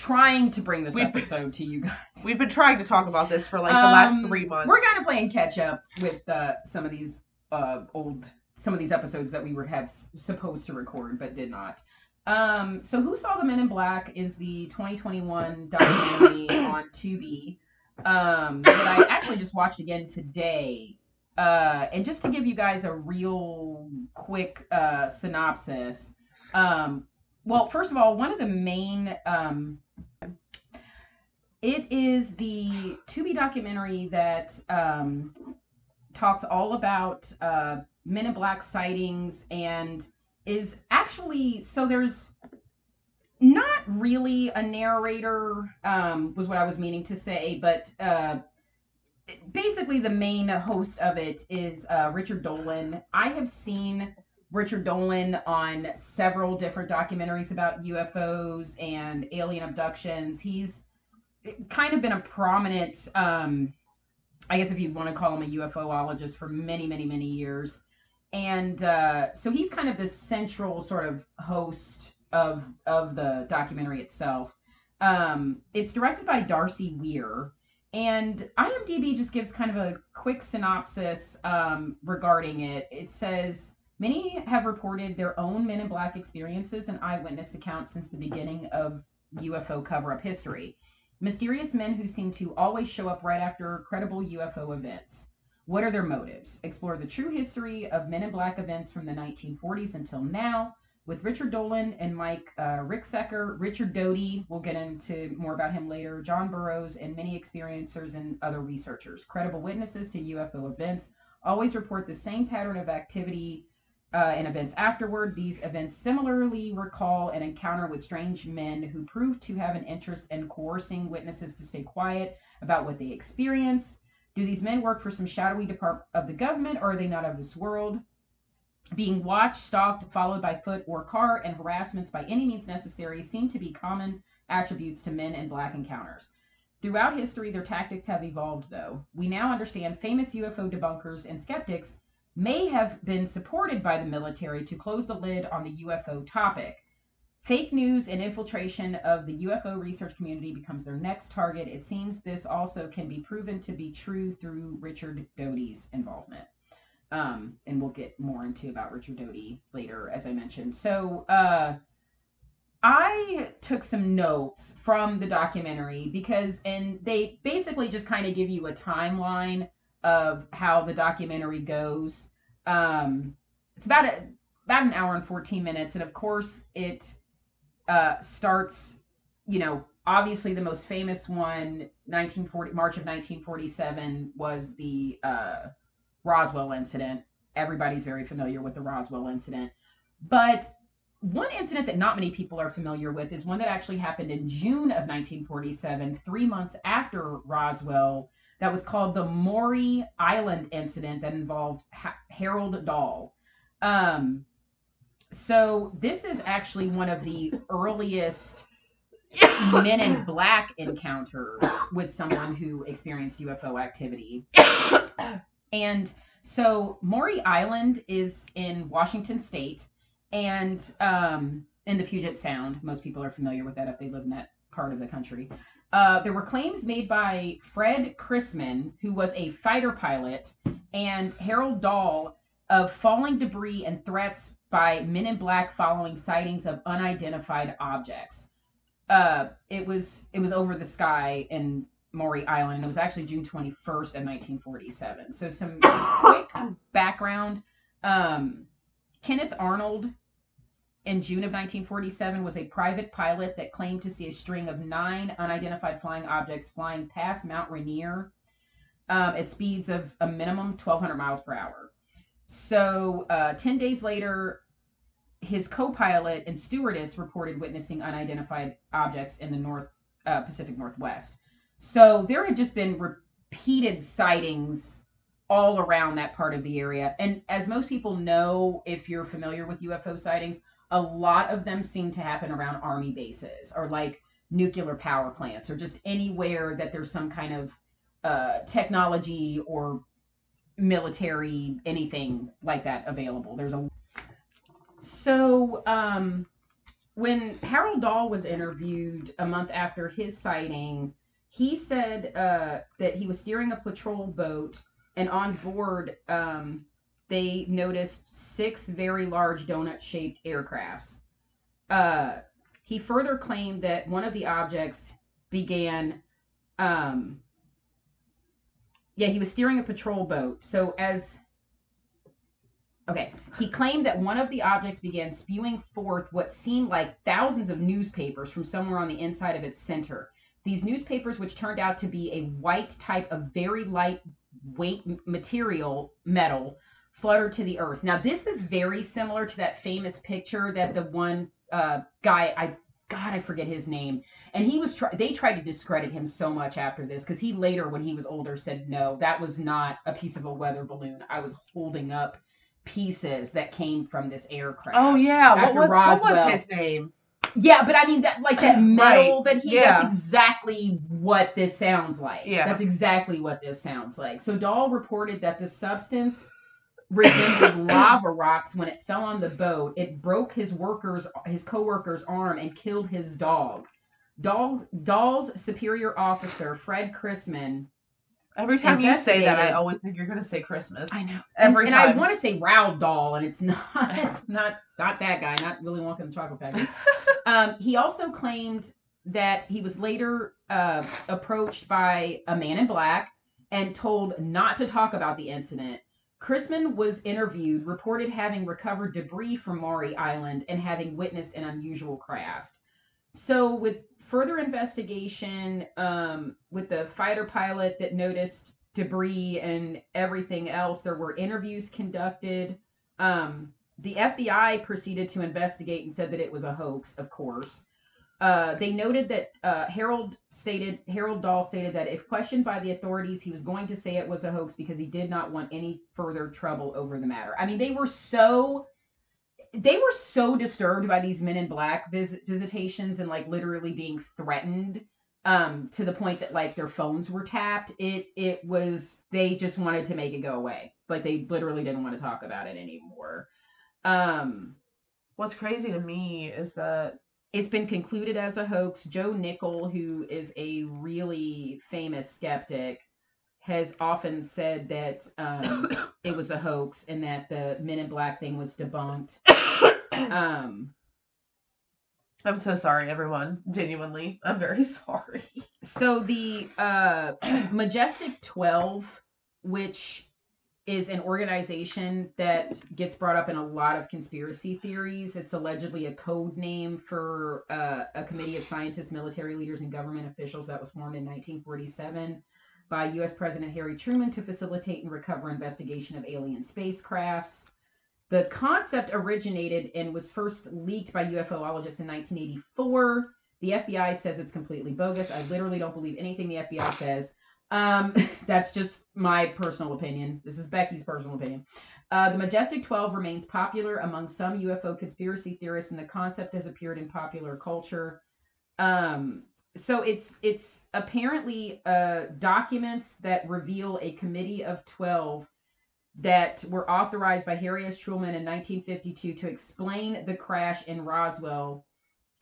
Speaker 2: trying to bring this
Speaker 1: We've been-
Speaker 2: episode to you guys.
Speaker 1: We've been trying to talk about this for like the last
Speaker 2: Um,
Speaker 1: three months.
Speaker 2: We're kind of playing catch up with uh, some of these uh, old, some of these episodes that we were have s- supposed to record but did not. Um, so, Who Saw the Men in Black is the 2021 (coughs) documentary on Tubi um, that I actually just watched again today. Uh, and just to give you guys a real quick uh, synopsis, um, well, first of all, one of the main um, it is the Tubi documentary that um, talks all about uh, Men in Black sightings and is actually so there's not really a narrator um, was what I was meaning to say, but uh, basically the main host of it is uh, Richard Dolan. I have seen Richard Dolan on several different documentaries about UFOs and alien abductions. He's kind of been a prominent, um, I guess if you want to call him a UFOologist for many, many, many years. And uh, so he's kind of this central sort of host of of the documentary itself. Um, it's directed by Darcy Weir, and IMDb just gives kind of a quick synopsis um, regarding it. It says many have reported their own Men in Black experiences and eyewitness accounts since the beginning of UFO cover-up history. Mysterious men who seem to always show up right after credible UFO events. What are their motives? Explore the true history of Men in Black events from the 1940s until now with Richard Dolan and Mike uh, Ricksecker, Richard Doty, we'll get into more about him later, John Burroughs, and many experiencers and other researchers. Credible witnesses to UFO events always report the same pattern of activity uh, and events afterward. These events similarly recall an encounter with strange men who prove to have an interest in coercing witnesses to stay quiet about what they experienced. Do these men work for some shadowy department of the government, or are they not of this world? Being watched, stalked, followed by foot or car, and harassments by any means necessary seem to be common attributes to men in black encounters. Throughout history, their tactics have evolved, though. We now understand famous UFO debunkers and skeptics may have been supported by the military to close the lid on the UFO topic. Fake news and infiltration of the UFO research community becomes their next target. It seems this also can be proven to be true through Richard Doty's involvement. Um, and we'll get more into about Richard Doty later, as I mentioned. So, uh, I took some notes from the documentary because, and they basically just kind of give you a timeline of how the documentary goes. Um, it's about a, about an hour and 14 minutes, and of course, it uh, starts, you know, obviously the most famous one, 1940 March of 1947, was the uh, Roswell incident. Everybody's very familiar with the Roswell incident, but one incident that not many people are familiar with is one that actually happened in June of 1947, three months after Roswell. That was called the Maury Island incident that involved ha- Harold Dahl. Um, so this is actually one of the earliest (laughs) Men in Black encounters with someone who experienced UFO activity. and so Maury Island is in Washington State and um, in the Puget Sound. Most people are familiar with that if they live in that part of the country. Uh, there were claims made by Fred Chrisman, who was a fighter pilot, and Harold Dahl of falling debris and threats by men in black following sightings of unidentified objects. Uh, it was it was over the sky in Maury Island, and it was actually June 21st of 1947. So some (coughs) quick background. Um, Kenneth Arnold in June of 1947 was a private pilot that claimed to see a string of nine unidentified flying objects flying past Mount Rainier um, at speeds of a minimum 1,200 miles per hour. So, uh, 10 days later, his co pilot and stewardess reported witnessing unidentified objects in the North uh, Pacific Northwest. So, there had just been repeated sightings all around that part of the area. And as most people know, if you're familiar with UFO sightings, a lot of them seem to happen around army bases or like nuclear power plants or just anywhere that there's some kind of uh, technology or military anything like that available. There's a so um, when Harold Dahl was interviewed a month after his sighting, he said uh, that he was steering a patrol boat and on board um, they noticed six very large donut shaped aircrafts. Uh, he further claimed that one of the objects began. Um, yeah, he was steering a patrol boat. So, as. Okay, he claimed that one of the objects began spewing forth what seemed like thousands of newspapers from somewhere on the inside of its center. These newspapers, which turned out to be a white type of very light weight material metal flutter to the earth. Now, this is very similar to that famous picture that the one uh, guy, I God, I forget his name, and he was. Try- they tried to discredit him so much after this because he later, when he was older, said no, that was not a piece of a weather balloon. I was holding up pieces that came from this aircraft.
Speaker 1: Oh yeah, what was, what was his name?
Speaker 2: Yeah, but I mean that like that (clears throat) metal right. that he yeah. that's exactly what this sounds like. Yeah. That's exactly what this sounds like. So Dahl reported that the substance resembled lava rocks when it fell on the boat. It broke his worker's his co-worker's arm and killed his dog. Dahl, Dahl's superior officer, Fred Chrisman.
Speaker 1: Every time you say that, I always think you're going to say Christmas.
Speaker 2: I know.
Speaker 1: Every
Speaker 2: and,
Speaker 1: time.
Speaker 2: And I want to say Roald Dahl, and it's (laughs) not. (laughs) It's not. Not that guy. Not Willy Wonka and the Chocolate Factory. (laughs) um, he also claimed that he was later uh, approached by a man in black and told not to talk about the incident Chrisman was interviewed, reported having recovered debris from Maury Island and having witnessed an unusual craft. So, with further investigation, um, with the fighter pilot that noticed debris and everything else, there were interviews conducted. Um, the FBI proceeded to investigate and said that it was a hoax, of course. Uh, they noted that uh, Harold stated Harold Dahl stated that if questioned by the authorities, he was going to say it was a hoax because he did not want any further trouble over the matter. I mean, they were so they were so disturbed by these men in black vis- visitations and like literally being threatened um to the point that like their phones were tapped. It it was they just wanted to make it go away. Like they literally didn't want to talk about it anymore. Um
Speaker 1: what's crazy to me is that
Speaker 2: it's been concluded as a hoax. Joe Nickell, who is a really famous skeptic, has often said that um, (coughs) it was a hoax and that the Men in Black thing was debunked. (coughs) Um,
Speaker 1: I'm so sorry, everyone. Genuinely, I'm very (laughs) sorry.
Speaker 2: So the uh, (clears throat) Majestic 12, which is an organization that gets brought up in a lot of conspiracy theories. It's allegedly a code name for uh, a committee of scientists, military leaders, and government officials that was formed in 1947 by U.S. President Harry Truman to facilitate and recover investigation of alien spacecrafts. The concept originated and was first leaked by UFOologists in 1984. The FBI says it's completely bogus. I literally don't believe anything the FBI says. Um, (laughs) that's just my personal opinion. This is Becky's personal opinion. Uh, the Majestic 12 remains popular among some UFO conspiracy theorists, and the concept has appeared in popular culture. Um, so it's it's apparently uh, documents that reveal a committee of 12 that were authorized by Harry S. Truman in 1952 to explain the crash in Roswell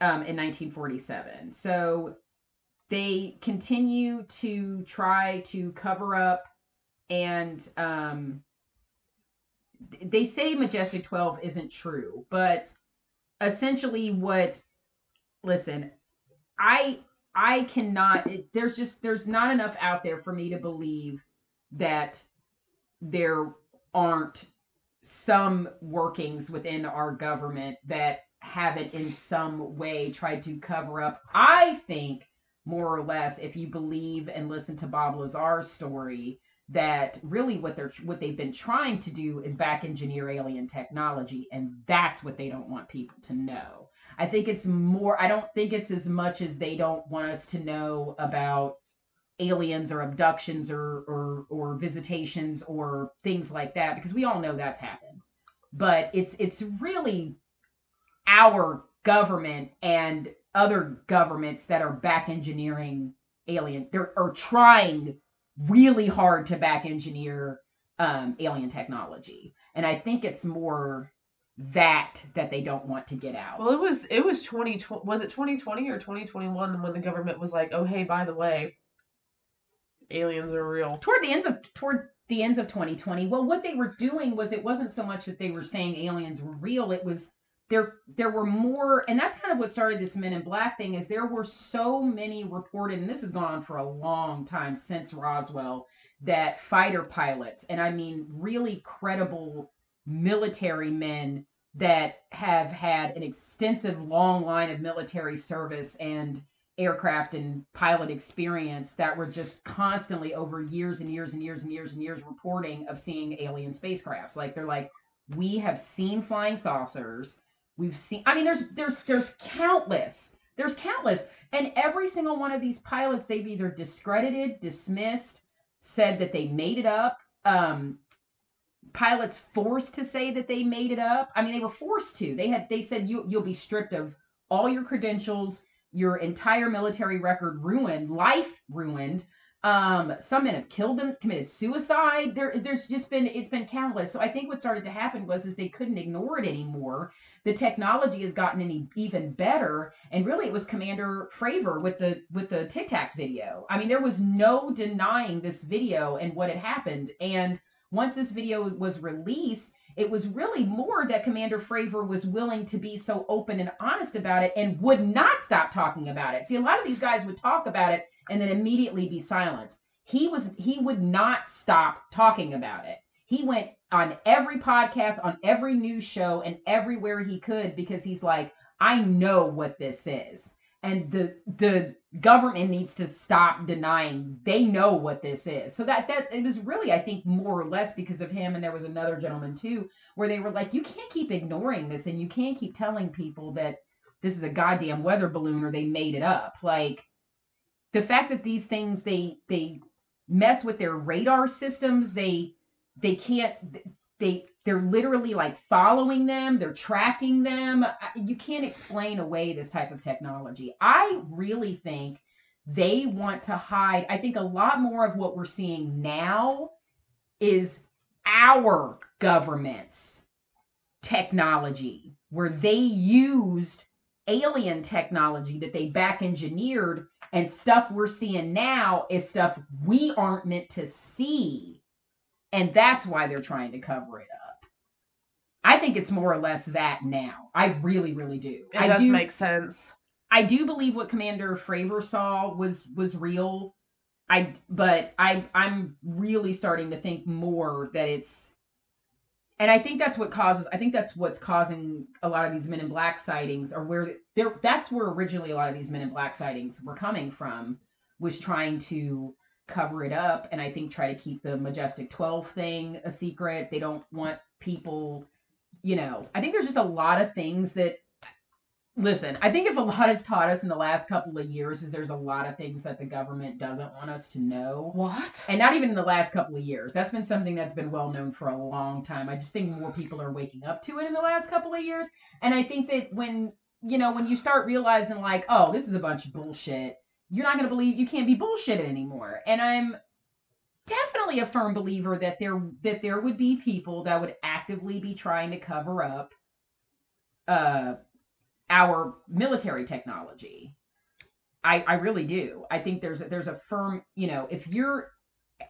Speaker 2: um, in 1947. So they continue to try to cover up and um, they say Majestic 12 isn't true, but essentially what listen, I I cannot it, there's just there's not enough out there for me to believe that there aren't some workings within our government that haven't in some way tried to cover up. I think more or less, if you believe and listen to Bob Lazar's story, that really what they're what they've been trying to do is back engineer alien technology, and that's what they don't want people to know. I think it's more. I don't think it's as much as they don't want us to know about aliens or abductions or or or visitations or things like that because we all know that's happened. But it's it's really our government and other governments that are back engineering alien they're are trying really hard to back engineer um, alien technology and i think it's more that that they don't want to get out
Speaker 1: Well, it was it was 2020 was it 2020 or 2021 when the government was like, "Oh, hey, by the way, aliens are real."
Speaker 2: toward the ends of toward the ends of 2020 well what they were doing was it wasn't so much that they were saying aliens were real it was there there were more and that's kind of what started this men in black thing is there were so many reported and this has gone on for a long time since roswell that fighter pilots and i mean really credible military men that have had an extensive long line of military service and aircraft and pilot experience that were just constantly over years and years and years and years and years reporting of seeing alien spacecrafts. Like they're like we have seen flying saucers We've seen I mean there's there's there's countless. There's countless. And every single one of these pilots they've either discredited, dismissed, said that they made it up. Um pilots forced to say that they made it up. I mean they were forced to. They had they said you you'll be stripped of all your credentials, your entire military record ruined, life ruined. Um, some men have killed them, committed suicide. There, there's just been it's been countless. So I think what started to happen was is they couldn't ignore it anymore. The technology has gotten any even better, and really it was Commander Fravor with the with the Tic Tac video. I mean, there was no denying this video and what had happened. And once this video was released, it was really more that Commander Fravor was willing to be so open and honest about it and would not stop talking about it. See, a lot of these guys would talk about it and then immediately be silenced. He was he would not stop talking about it. He went on every podcast, on every news show, and everywhere he could because he's like, I know what this is. And the the government needs to stop denying they know what this is. So that that it was really, I think, more or less because of him. And there was another gentleman too, where they were like, you can't keep ignoring this, and you can't keep telling people that this is a goddamn weather balloon or they made it up. Like the fact that these things they they mess with their radar systems they they can't they they're literally like following them they're tracking them. You can't explain away this type of technology. I really think they want to hide i think a lot more of what we're seeing now is our government's technology where they used alien technology that they back engineered and stuff we're seeing now is stuff we aren't meant to see and that's why they're trying to cover it up I think it's more or less that now. I really, really do.
Speaker 1: It
Speaker 2: I
Speaker 1: does
Speaker 2: do
Speaker 1: make sense.
Speaker 2: I do believe what Commander Fravor saw was was real. I but I I'm really starting to think more that it's and I think that's what causes I think that's what's causing a lot of these men in black sightings or where there that's where originally a lot of these men in black sightings were coming from was trying to cover it up and I think try to keep the majestic 12 thing a secret. They don't want people, you know. I think there's just a lot of things that listen, I think if a lot has taught us in the last couple of years is there's a lot of things that the government doesn't want us to know.
Speaker 1: What?
Speaker 2: And not even in the last couple of years. That's been something that's been well known for a long time. I just think more people are waking up to it in the last couple of years. And I think that when, you know, when you start realizing like, oh, this is a bunch of bullshit, you're not going to believe you can't be bullshitted anymore. And I'm definitely a firm believer that there that there would be people that would actively be trying to cover up uh our military technology. I I really do. I think there's a, there's a firm, you know, if you're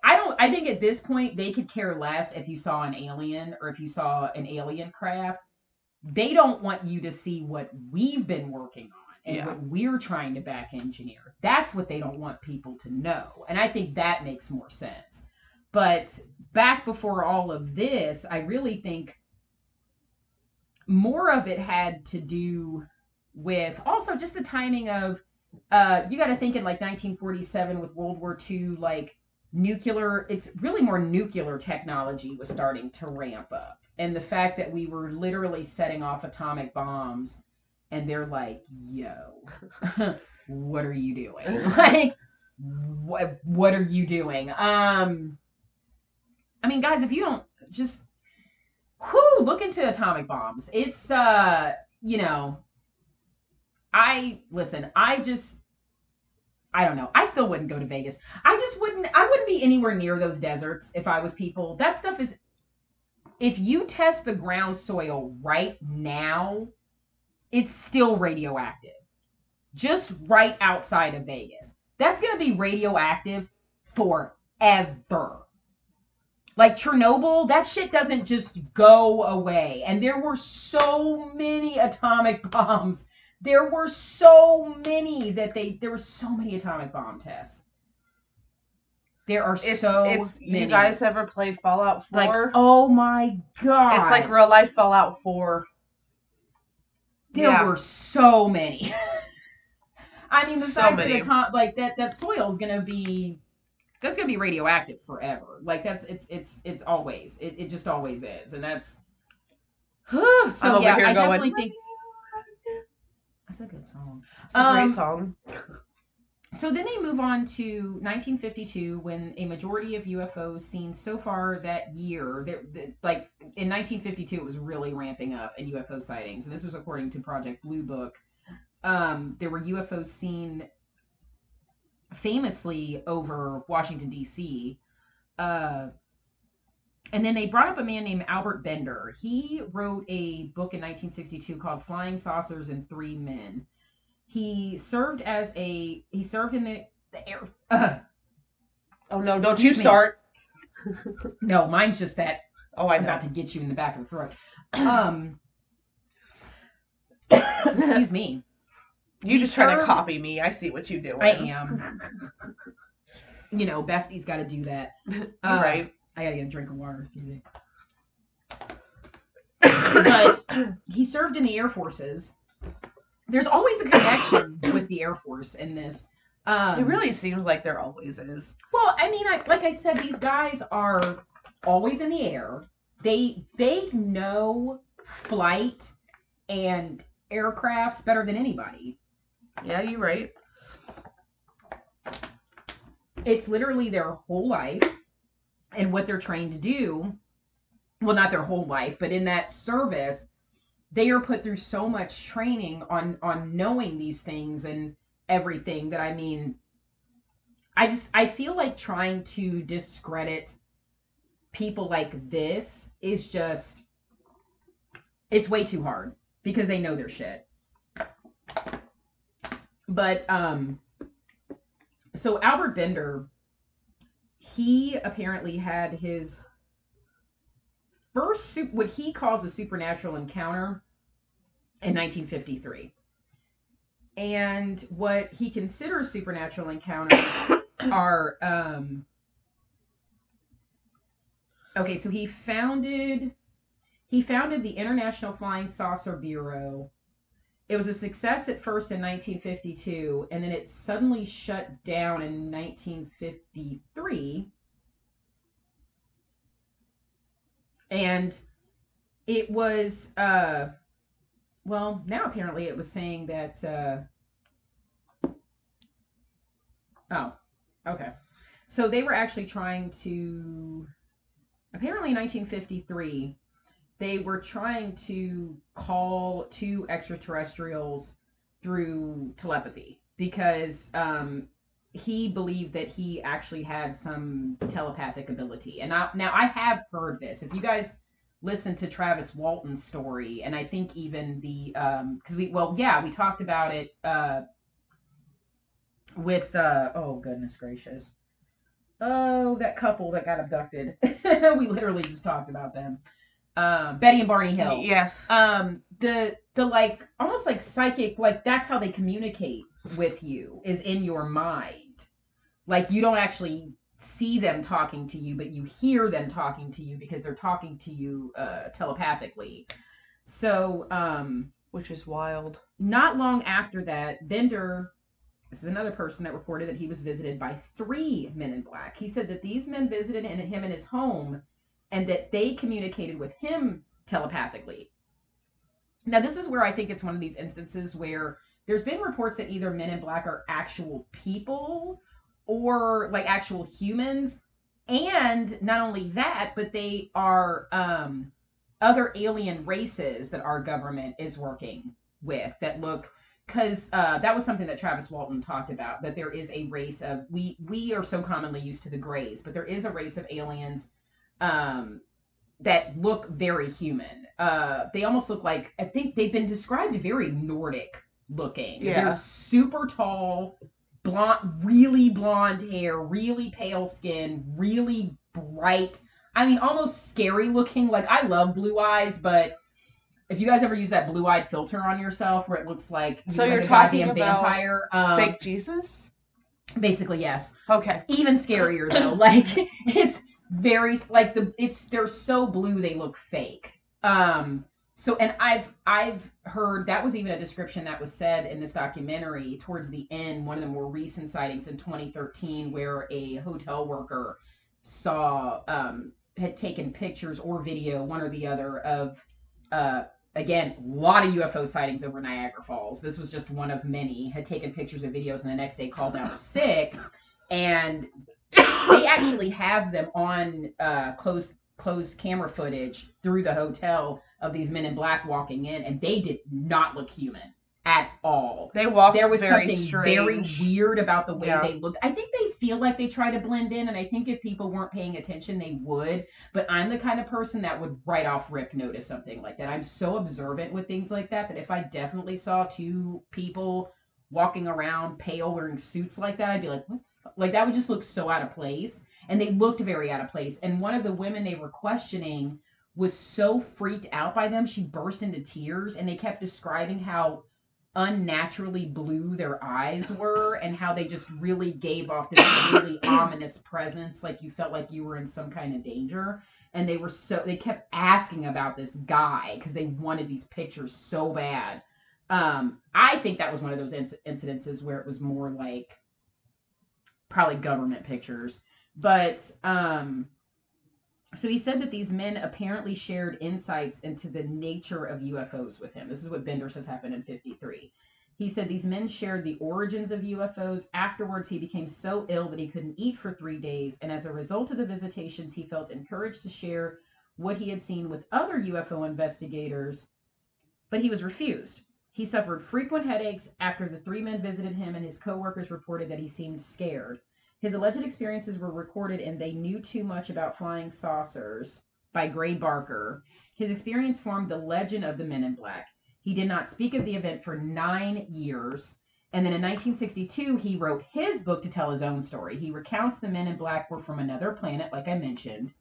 Speaker 2: I don't I think at this point they could care less if you saw an alien or if you saw an alien craft. They don't want you to see what we've been working on and
Speaker 1: Yeah.
Speaker 2: what we're trying to back engineer. That's what they don't want people to know. And I think that makes more sense. But back before all of this, I really think more of it had to do with also just the timing of uh you got to think in like 1947 with World War II like nuclear it's really more nuclear technology was starting to ramp up. And the fact that we were literally setting off atomic bombs and they're like yo (laughs) what are you doing? (laughs) Like what what are you doing? Um i mean guys if you don't just whoo look into atomic bombs. It's uh you know i listen i just i don't know. I still wouldn't go to vegas. I just wouldn't i wouldn't be anywhere near those deserts if i was people. That stuff is if you test the ground soil right now it's still radioactive. Just right outside of vegas. That's going to be radioactive forever like Chernobyl, that shit doesn't just go away. And there were so many atomic (laughs) bombs. There were so many that they there were so many atomic bomb tests. There are
Speaker 1: It's
Speaker 2: so
Speaker 1: it's
Speaker 2: many.
Speaker 1: you guys ever played Fallout 4?
Speaker 2: like oh my god.
Speaker 1: it's like real life Fallout 4.
Speaker 2: there
Speaker 1: yeah.
Speaker 2: were so many. (laughs) I mean, the
Speaker 1: So
Speaker 2: fact
Speaker 1: many.
Speaker 2: that atom- like that that soil is gonna be that's gonna be radioactive forever. Like that's it's it's it's always it, it just always is, and that's (sighs) so
Speaker 1: I'm
Speaker 2: yeah. I
Speaker 1: going,
Speaker 2: definitely think that's a good song.
Speaker 1: It's a great
Speaker 2: Um,
Speaker 1: song.
Speaker 2: So then they move on to 1952 when a majority of UFOs seen so far that year, that that- like in 1952, it was really ramping up in UFO sightings. And this was according to Project Blue Book. Um, there were UFOs seen famously over Washington, D.C. Uh, and then they brought up a man named Albert Bender. He wrote a book in 1962 called Flying Saucers and Three Men he served as a he served in the, the air uh,
Speaker 1: Oh no, don't you
Speaker 2: me.
Speaker 1: start. (laughs)
Speaker 2: no mine's just that
Speaker 1: Oh,
Speaker 2: i'm about to get you in the back of the throat (coughs) um (coughs) excuse me
Speaker 1: You just trying to copy me. I see what you do.
Speaker 2: i am you know bestie's got to do that (laughs) Uh,
Speaker 1: right.
Speaker 2: i gotta get a drink of water (laughs) but he served in the air forces there's always a connection (coughs) with the air force in this um
Speaker 1: it really seems like there always is.
Speaker 2: Well, I mean, I, like I said, these guys are always in the air. They they know flight and aircrafts better than anybody.
Speaker 1: Yeah, you're right.
Speaker 2: It's literally their whole life and what they're trained to do. Well, not their whole life, but in that service, they are put through so much training on on knowing these things and everything that I mean, I just I feel like trying to discredit people like this is just it's way too hard because they know their shit. But um so Albert Bender he apparently had his first what he calls a supernatural encounter in 1953. And what he considers supernatural encounters (coughs) are um Okay, so he founded he founded the International Flying Saucer Bureau. It was a success at first in 1952 and then it suddenly shut down in 1953. And it was uh well, now apparently it was saying that uh Oh, okay. So they were actually trying to apparently in 1953 they were trying to call two extraterrestrials through telepathy because um, he believed that he actually had some telepathic ability. And I, now I have heard this. If you guys listen to Travis Walton's story, and I think even the because um, we well yeah we talked about it uh, with uh, oh goodness gracious oh that couple that got abducted. (laughs) we literally just talked about them. Um, Betty and Barney Hill.
Speaker 1: Yes.
Speaker 2: Um, the the like almost like psychic like that's how they communicate with you is in your mind. Like you don't actually see them talking to you, but you hear them talking to you because they're talking to you uh, telepathically. So, um,
Speaker 1: which is wild.
Speaker 2: Not long after that, Bender, this is another person that reported that he was visited by three men in black. He said that these men visited in, him in his home and that they communicated with him telepathically. Now, this is where I think it's one of these instances where there's been reports that either men in black are actual people or like actual humans. And not only that, but they are um, other alien races that our government is working with that look because uh, that was something that Travis Walton talked about that there is a race of we we are so commonly used to the grays, but there is a race of aliens um, that look very human. Uh, they almost look like I think they've been described very Nordic looking.
Speaker 1: Yeah.
Speaker 2: They're super tall, blonde, really blonde hair, really pale skin, really bright. I mean, almost scary looking. Like I love blue eyes, but if you guys ever use that blue-eyed filter on yourself where it looks like
Speaker 1: So
Speaker 2: you're
Speaker 1: you're
Speaker 2: a goddamn
Speaker 1: about
Speaker 2: vampire, um,
Speaker 1: Fake Jesus.
Speaker 2: basically yes.
Speaker 1: Okay.
Speaker 2: Even scarier though. (laughs) like it's very like the it's they're so blue they look fake. Um so and I've I've heard that was even a description that was said in this documentary towards the end, one of the more recent sightings in 2013 where a hotel worker saw um had taken pictures or video, one or the other, of uh again, a lot of UFO sightings over Niagara Falls. This was just one of many. Had taken pictures and videos, and the next day called out sick. And they actually have them on uh, closed closed camera footage through the hotel of these men in black walking in, and they did not look human at all.
Speaker 1: They walked.
Speaker 2: There was
Speaker 1: very
Speaker 2: something
Speaker 1: strange.
Speaker 2: very weird about the way
Speaker 1: Yeah.
Speaker 2: they looked. I think they feel like they try to blend in, and I think if people weren't paying attention, they would. But I'm the kind of person that would right off rip notice something like that. I'm so observant with things like that that if I definitely saw two people walking around pale wearing suits like that, I'd be like, what the fuck? Like that would just look so out of place. And they looked very out of place. And one of the women they were questioning was so freaked out by them, she burst into tears, and they kept describing how unnaturally blue their eyes were and how they just really gave off this really (coughs) ominous presence like you felt like you were in some kind of danger and they were so they kept asking about this guy because they wanted these pictures so bad um i think that was one of those inc- incidences where it was more like probably government pictures but um so he said that these men apparently shared insights into the nature of UFOs with him. This is what Bender says happened in 53. He said these men shared the origins of UFOs. Afterwards, he became so ill that he couldn't eat for three days. And as a result of the visitations, he felt encouraged to share what he had seen with other UFO investigators, but he was refused. He suffered frequent headaches after the three men visited him, and his coworkers reported that he seemed scared. His alleged experiences were recorded in They Knew Too Much About Flying Saucers by Gray Barker. His experience formed the legend of the Men in Black. He did not speak of the event for nine years. And then in 1962, he wrote his book to tell his own story. He recounts the Men in Black were from another planet, like I mentioned.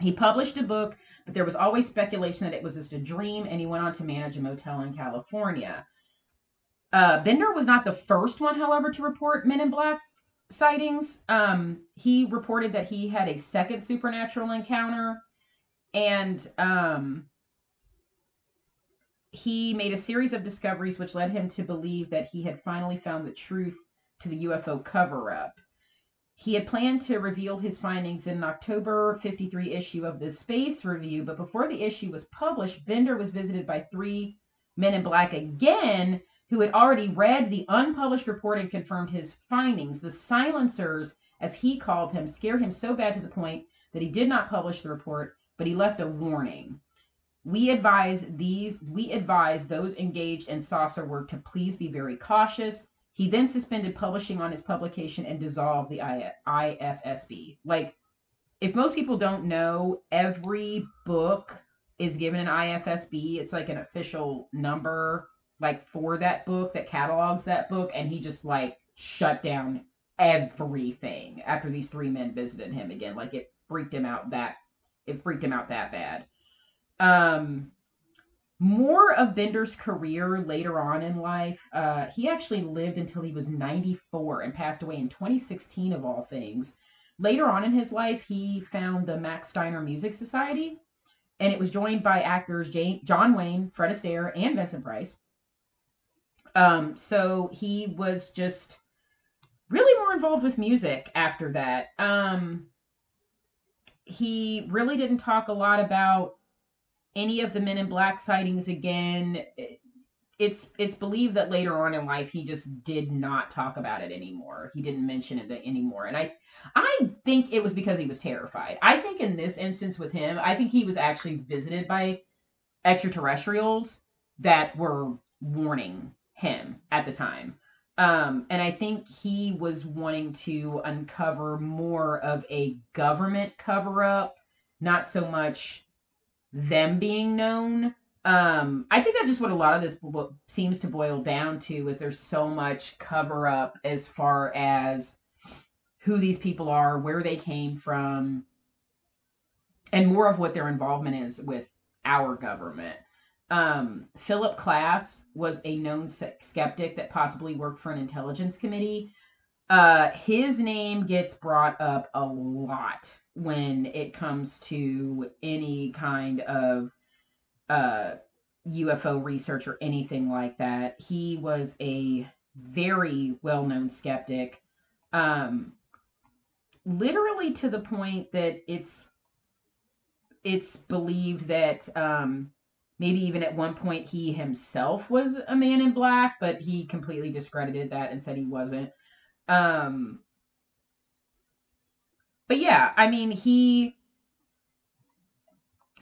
Speaker 2: He published a book, but there was always speculation that it was just a dream, and he went on to manage a motel in California. Uh, Bender was not the first one, however, to report Men in Black sightings. Um, he reported that he had a second supernatural encounter, and um, he made a series of discoveries which led him to believe that he had finally found the truth to the UFO cover up. He had planned to reveal his findings in an October 53 issue of the Space Review, but before the issue was published, Bender was visited by three men in black again who had already read the unpublished report and confirmed his findings. The silencers, as he called them, scared him so bad to the point that he did not publish the report, but he left a warning. We advise these we advise those engaged in saucer work to please be very cautious. He then suspended publishing on his publication and dissolved the IFSB. Like if most people don't know, every book is given an IFSB. It's like an official number like for that book that catalogs that book and he just like shut down everything after these three men visited him again. Like it freaked him out that it freaked him out that bad. Um, more of Bender's career later on in life. Uh, he actually lived until he was 94 and passed away in 2016, of all things. Later on in his life, he found the Max Steiner Music Society, and it was joined by actors Jane, John Wayne, Fred Astaire, and Vincent Price. Um, so he was just really more involved with music after that. Um, he really didn't talk a lot about any of the Men in Black sightings again. It's it's believed that later on in life he just did not talk about it anymore. He didn't mention it anymore, and I I think it was because he was terrified. I think in this instance with him, I think he was actually visited by extraterrestrials that were warning him at the time. Um, and I think he was wanting to uncover more of a government cover up, not so much them being known. Um, I think that's just what a lot of this book seems to boil down to is there's so much cover up as far as who these people are, where they came from, and more of what their involvement is with our government. Um, Philip Klass was a known skeptic that possibly worked for an intelligence committee. Uh, his name gets brought up a lot when it comes to any kind of uh, UFO research or anything like that. He was a very well known skeptic, um, literally to the point that it's it's believed that um, maybe even at one point he himself was a man in black, but he completely discredited that and said he wasn't. Um, but yeah, I mean, he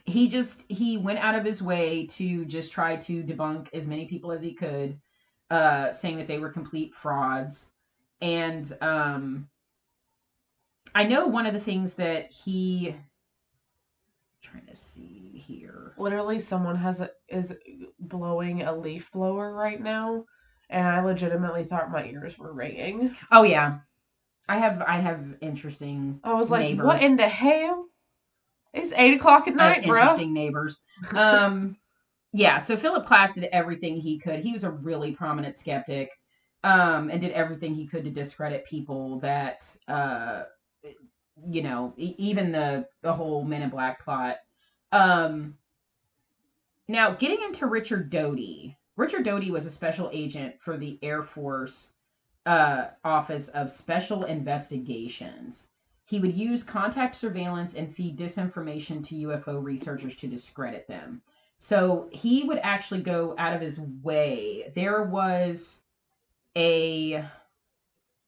Speaker 2: he just he went out of his way to just try to debunk as many people as he could, uh, saying that they were complete frauds. And um, I know one of the things that he trying to see here.
Speaker 1: Literally, someone has a, is blowing a leaf blower right now, and I legitimately thought my ears were ringing.
Speaker 2: Oh yeah, I have I have interesting.
Speaker 1: I was like,
Speaker 2: neighbors.
Speaker 1: what in the hell? It's eight o'clock at night, bro.
Speaker 2: Interesting neighbors. Um, (laughs) yeah. So Philip Klass did everything he could. He was a really prominent skeptic, um, and did everything he could to discredit people that, uh, you know, even the the whole Men in Black plot. Um, now, getting into Richard Doty. Richard Doty was a special agent for the Air Force uh, Office of Special Investigations. He would use contact surveillance and feed disinformation to UFO researchers to discredit them. So he would actually go out of his way. There was a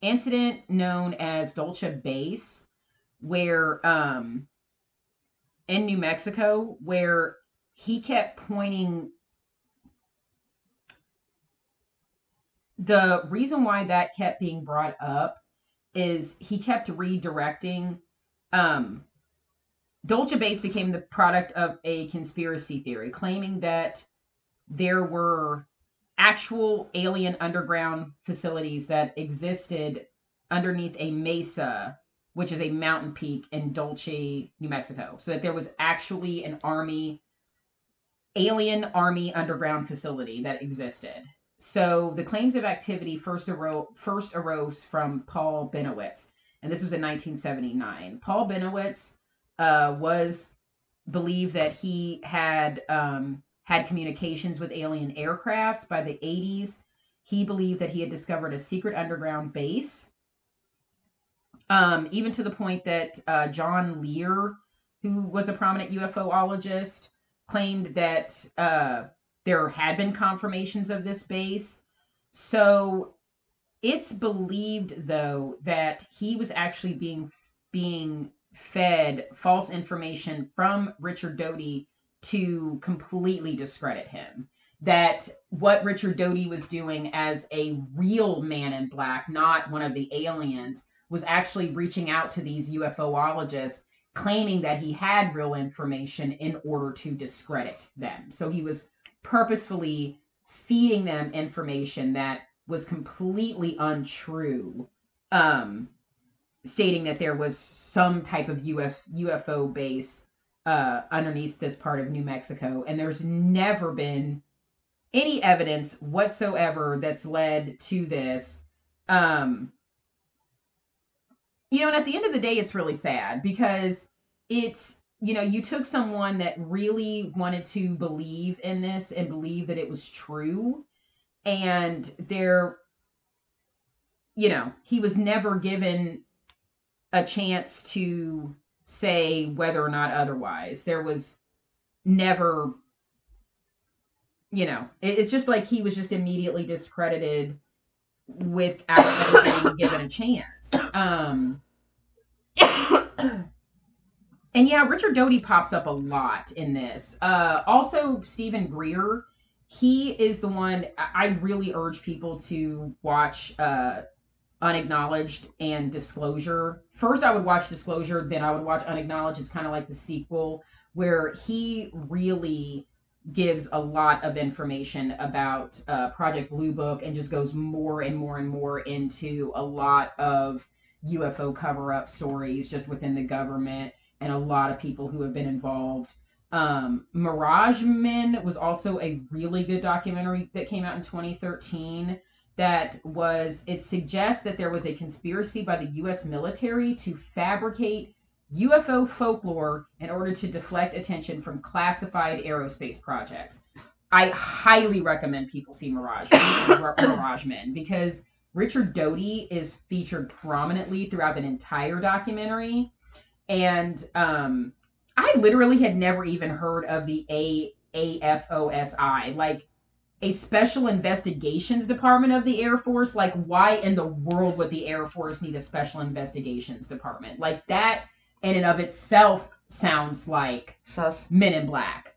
Speaker 2: incident known as Dulce Base where um in New Mexico where he kept pointing the reason why that kept being brought up is he kept redirecting um Dulce Base became the product of a conspiracy theory claiming that there were actual alien underground facilities that existed underneath a mesa which is a mountain peak in Dulce, New Mexico. So that there was actually an army, alien army underground facility that existed. So the claims of activity first arose, first arose from Paul Bennewitz, and this was in 1979. Paul Bennewitz uh, was believed that he had um, had communications with alien aircrafts by the 80s. He believed that he had discovered a secret underground base um, even to the point that uh, John Lear, who was a prominent UFOologist, claimed that uh, there had been confirmations of this base. So it's believed, though, that he was actually being being fed false information from Richard Doty to completely discredit him. That what Richard Doty was doing as a real man in black, not one of the aliens, was actually reaching out to these UFOologists claiming that he had real information in order to discredit them. So he was purposefully feeding them information that was completely untrue, um, stating that there was some type of Uf- UFO base uh, underneath this part of New Mexico. And there's never been any evidence whatsoever that's led to this. Um, you know, and at the end of the day, it's really sad because it's, you know, you took someone that really wanted to believe in this and believe that it was true. And they're, you know, he was never given a chance to say whether or not otherwise. There was never, you know, it, it's just like he was just immediately discredited without (coughs) being given a chance. Um, and yeah, Richard Doty pops up a lot in this. Uh, also, Steven Greer. He is the one I really urge people to watch uh, Unacknowledged and Disclosure. First, I would watch Disclosure, then I would watch Unacknowledged. It's kind of like the sequel, where he really gives a lot of information about uh, Project Blue Book and just goes more and more and more into a lot of UFO cover up stories just within the government and a lot of people who have been involved. Um, Mirage Men was also a really good documentary that came out in 2013 that was it suggests that there was a conspiracy by the US military to fabricate UFO folklore in order to deflect attention from classified aerospace projects. I highly recommend people see Mirage Mirage Men because Richard Doty is featured prominently throughout the entire documentary, and um, I literally had never even heard of the A A F O S I, like a special investigations department of the Air Force. Like, why in the world would the Air Force need a special investigations department? Like that in and of itself sounds like
Speaker 1: Sus.
Speaker 2: Men in Black.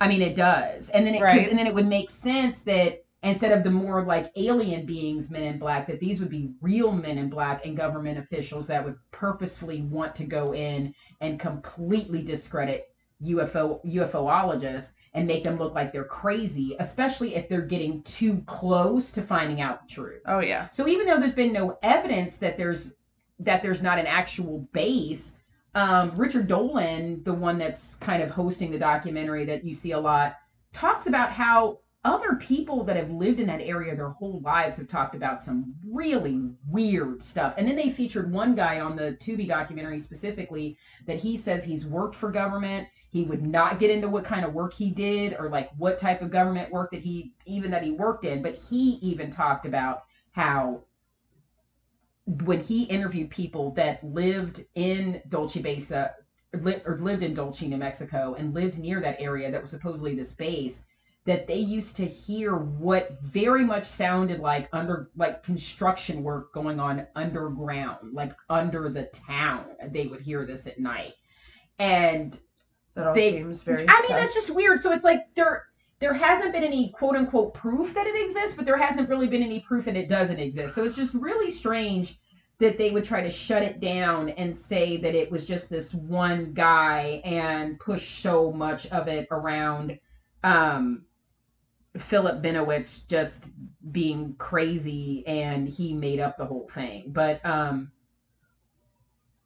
Speaker 2: I mean, it does, and then it
Speaker 1: Right.
Speaker 2: and then it would make sense that instead of the more like alien beings, Men in Black, that these would be real Men in Black and government officials that would purposefully want to go in and completely discredit UFO UFOologists and make them look like they're crazy, especially if they're getting too close to finding out the truth.
Speaker 1: Oh yeah.
Speaker 2: So even though there's been no evidence that there's that there's not an actual base, um, Richard Dolan, the one that's kind of hosting the documentary that you see a lot, talks about how other people that have lived in that area their whole lives have talked about some really weird stuff. And then they featured one guy on the Tubi documentary specifically that he says he's worked for government. He would not get into what kind of work he did or like what type of government work that he even that he worked in, but he even talked about how when he interviewed people that lived in Dulce Base uh, or lived in Dulce, New Mexico, and lived near that area that was supposedly this base, that they used to hear what very much sounded like under like construction work going on underground, like under the town. They would hear this at night, and
Speaker 1: That all
Speaker 2: They-
Speaker 1: seems very.
Speaker 2: I mean that's just weird. So it's like there there hasn't been any quote unquote proof that it exists, but there hasn't really been any proof that it doesn't exist. So it's just really strange that they would try to shut it down and say that it was just this one guy and push so much of it around um Philip Bennewitz just being crazy and he made up the whole thing. But um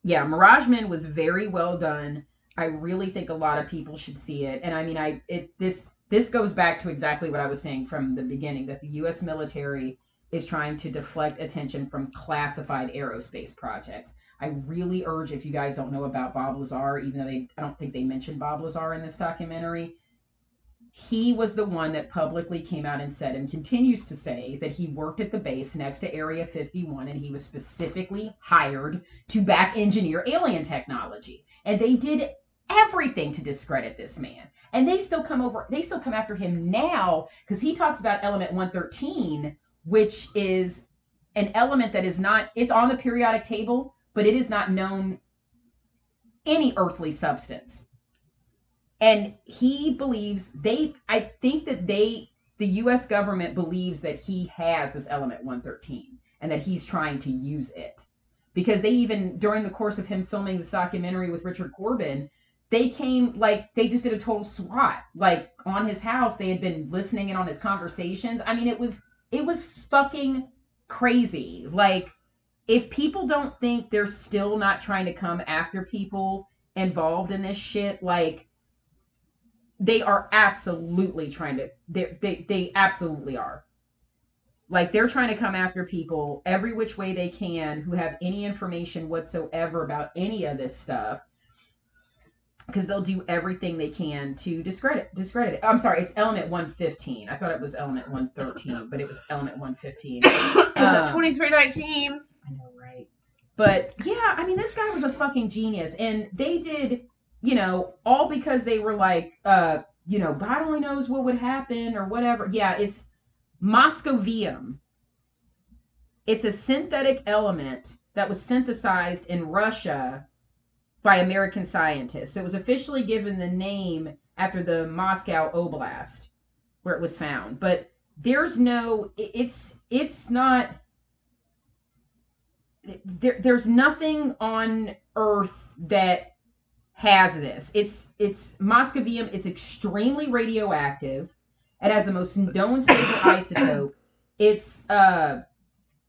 Speaker 2: yeah, Mirage Men was very well done. I really think a lot of people should see it. And I mean, I it this this goes back to exactly what I was saying from the beginning that the U.S. military is trying to deflect attention from classified aerospace projects. I really urge if you guys don't know about Bob Lazar, even though they I don't think they mentioned Bob Lazar in this documentary, he was the one that publicly came out and said and continues to say that he worked at the base next to Area 51 and he was specifically hired to back engineer alien technology. And they did everything to discredit this man. And they still come over, they still come after him now because he talks about element 113, which is an element that is not, it's on the periodic table, but it is not known any earthly substance and he believes they i think that they the us government believes that he has this element 113 and that he's trying to use it. Because they even during the course of him filming this documentary with richard corbin they came like they just did a total swat. Like on his house they had been listening in on his conversations. I mean it was it was fucking crazy. Like if people don't think they're still not trying to come after people involved in this shit like they are absolutely trying to they they they absolutely are like they're trying to come after people every which way they can who have any information whatsoever about any of this stuff because they'll do everything they can to discredit discredit it. I'm sorry, it's element 115. I thought it was element 113, but it was element 115. (laughs)
Speaker 1: Um, 2319.
Speaker 2: I know, right? But yeah, I mean, this guy was a fucking genius, and they did you know, all because they were like, uh, you know, God only knows what would happen or whatever. Yeah, it's moscovium. It's a synthetic element that was synthesized in Russia by American scientists. So it was officially given the name after the Moscow Oblast where it was found. But there's no it's it's not there, there's nothing on earth that has this. It's it's moscovium. It's extremely radioactive. It has the most known stable (coughs) isotope. It's uh,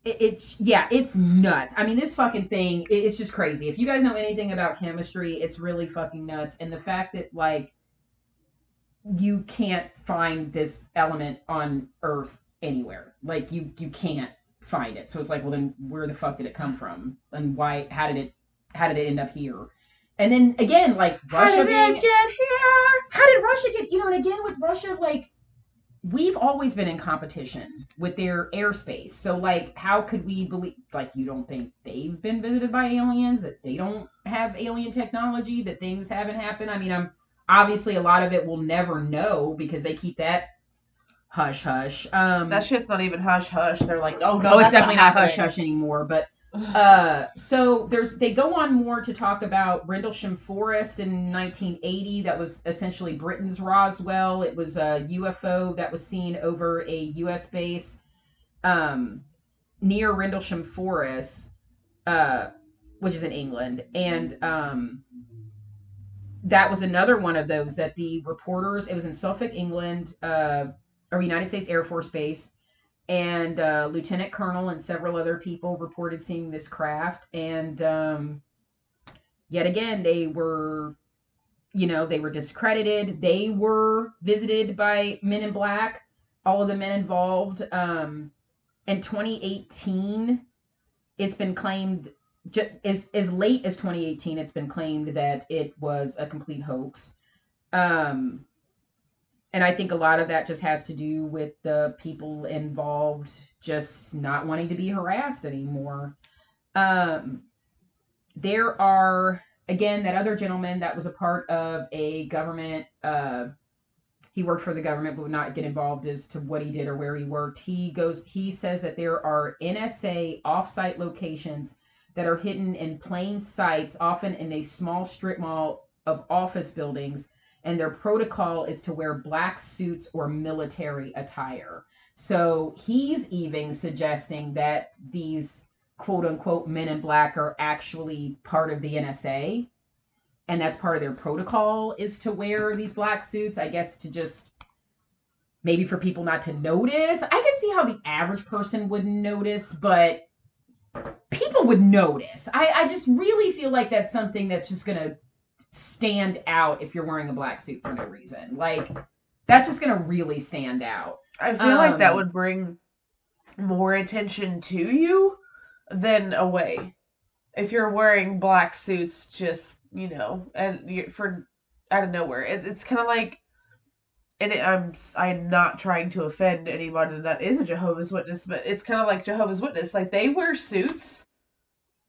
Speaker 2: it, it's yeah, it's nuts. I mean, this fucking thing. It, it's just crazy. If you guys know anything about chemistry, it's really fucking nuts. And the fact that like you can't find this element on Earth anywhere. Like you you can't find it. So it's like, well, then where the fuck did it come from? And why? How did it? How did it end up here? And then again, like Russia
Speaker 1: How did
Speaker 2: being
Speaker 1: it get here?
Speaker 2: how did Russia get you know, and again with Russia, like we've always been in competition with their airspace. So like how could we believe like you don't think they've been visited by aliens, that they don't have alien technology, that things haven't happened? I mean, I'm obviously a lot of it we'll never know because they keep that hush hush. Um
Speaker 1: That shit's not even hush hush. They're like, oh no,
Speaker 2: oh, it's
Speaker 1: that's
Speaker 2: definitely not
Speaker 1: happening.
Speaker 2: hush hush anymore. But uh, so there's they go on more to talk about Rendlesham Forest in 1980. That was essentially Britain's Roswell. It was a UFO that was seen over a U.S. base um, near Rendlesham Forest, uh, which is in England, and um, that was another one of those that the reporters. It was in Suffolk, England, uh, or United States Air Force Base and uh, Lieutenant Colonel and several other people reported seeing this craft. And um, yet again, they were, you know, they were discredited. They were visited by Men in Black. All of the men involved. Um, in 2018, it's been claimed. Ju- as as late as 2018, it's been claimed that it was a complete hoax. Um, and I think a lot of that just has to do with the people involved just not wanting to be harassed anymore. Um, there are again that other gentleman that was a part of a government. Uh, he worked for the government, but would not get involved as to what he did or where he worked. He goes. He says that there are NSA offsite locations that are hidden in plain sights, often in a small strip mall of office buildings and their protocol is to wear black suits or military attire. So he's even suggesting that these quote unquote men in black are actually part of the NSA. And that's part of their protocol is to wear these black suits, I guess to just maybe for people not to notice. I can see how the average person wouldn't notice, but people would notice. I, I just really feel like that's something that's just gonna stand out if you're wearing a black suit for no reason. Like that's just gonna really stand out.
Speaker 1: I feel like that
Speaker 2: Um,
Speaker 1: would bring more attention to you than away. If you're wearing black suits, just you know, and for out of nowhere, it, it's kind of like. And it, I'm I'm not trying to offend anybody that is a Jehovah's Witness, but it's kind of like Jehovah's Witness. Like they wear suits,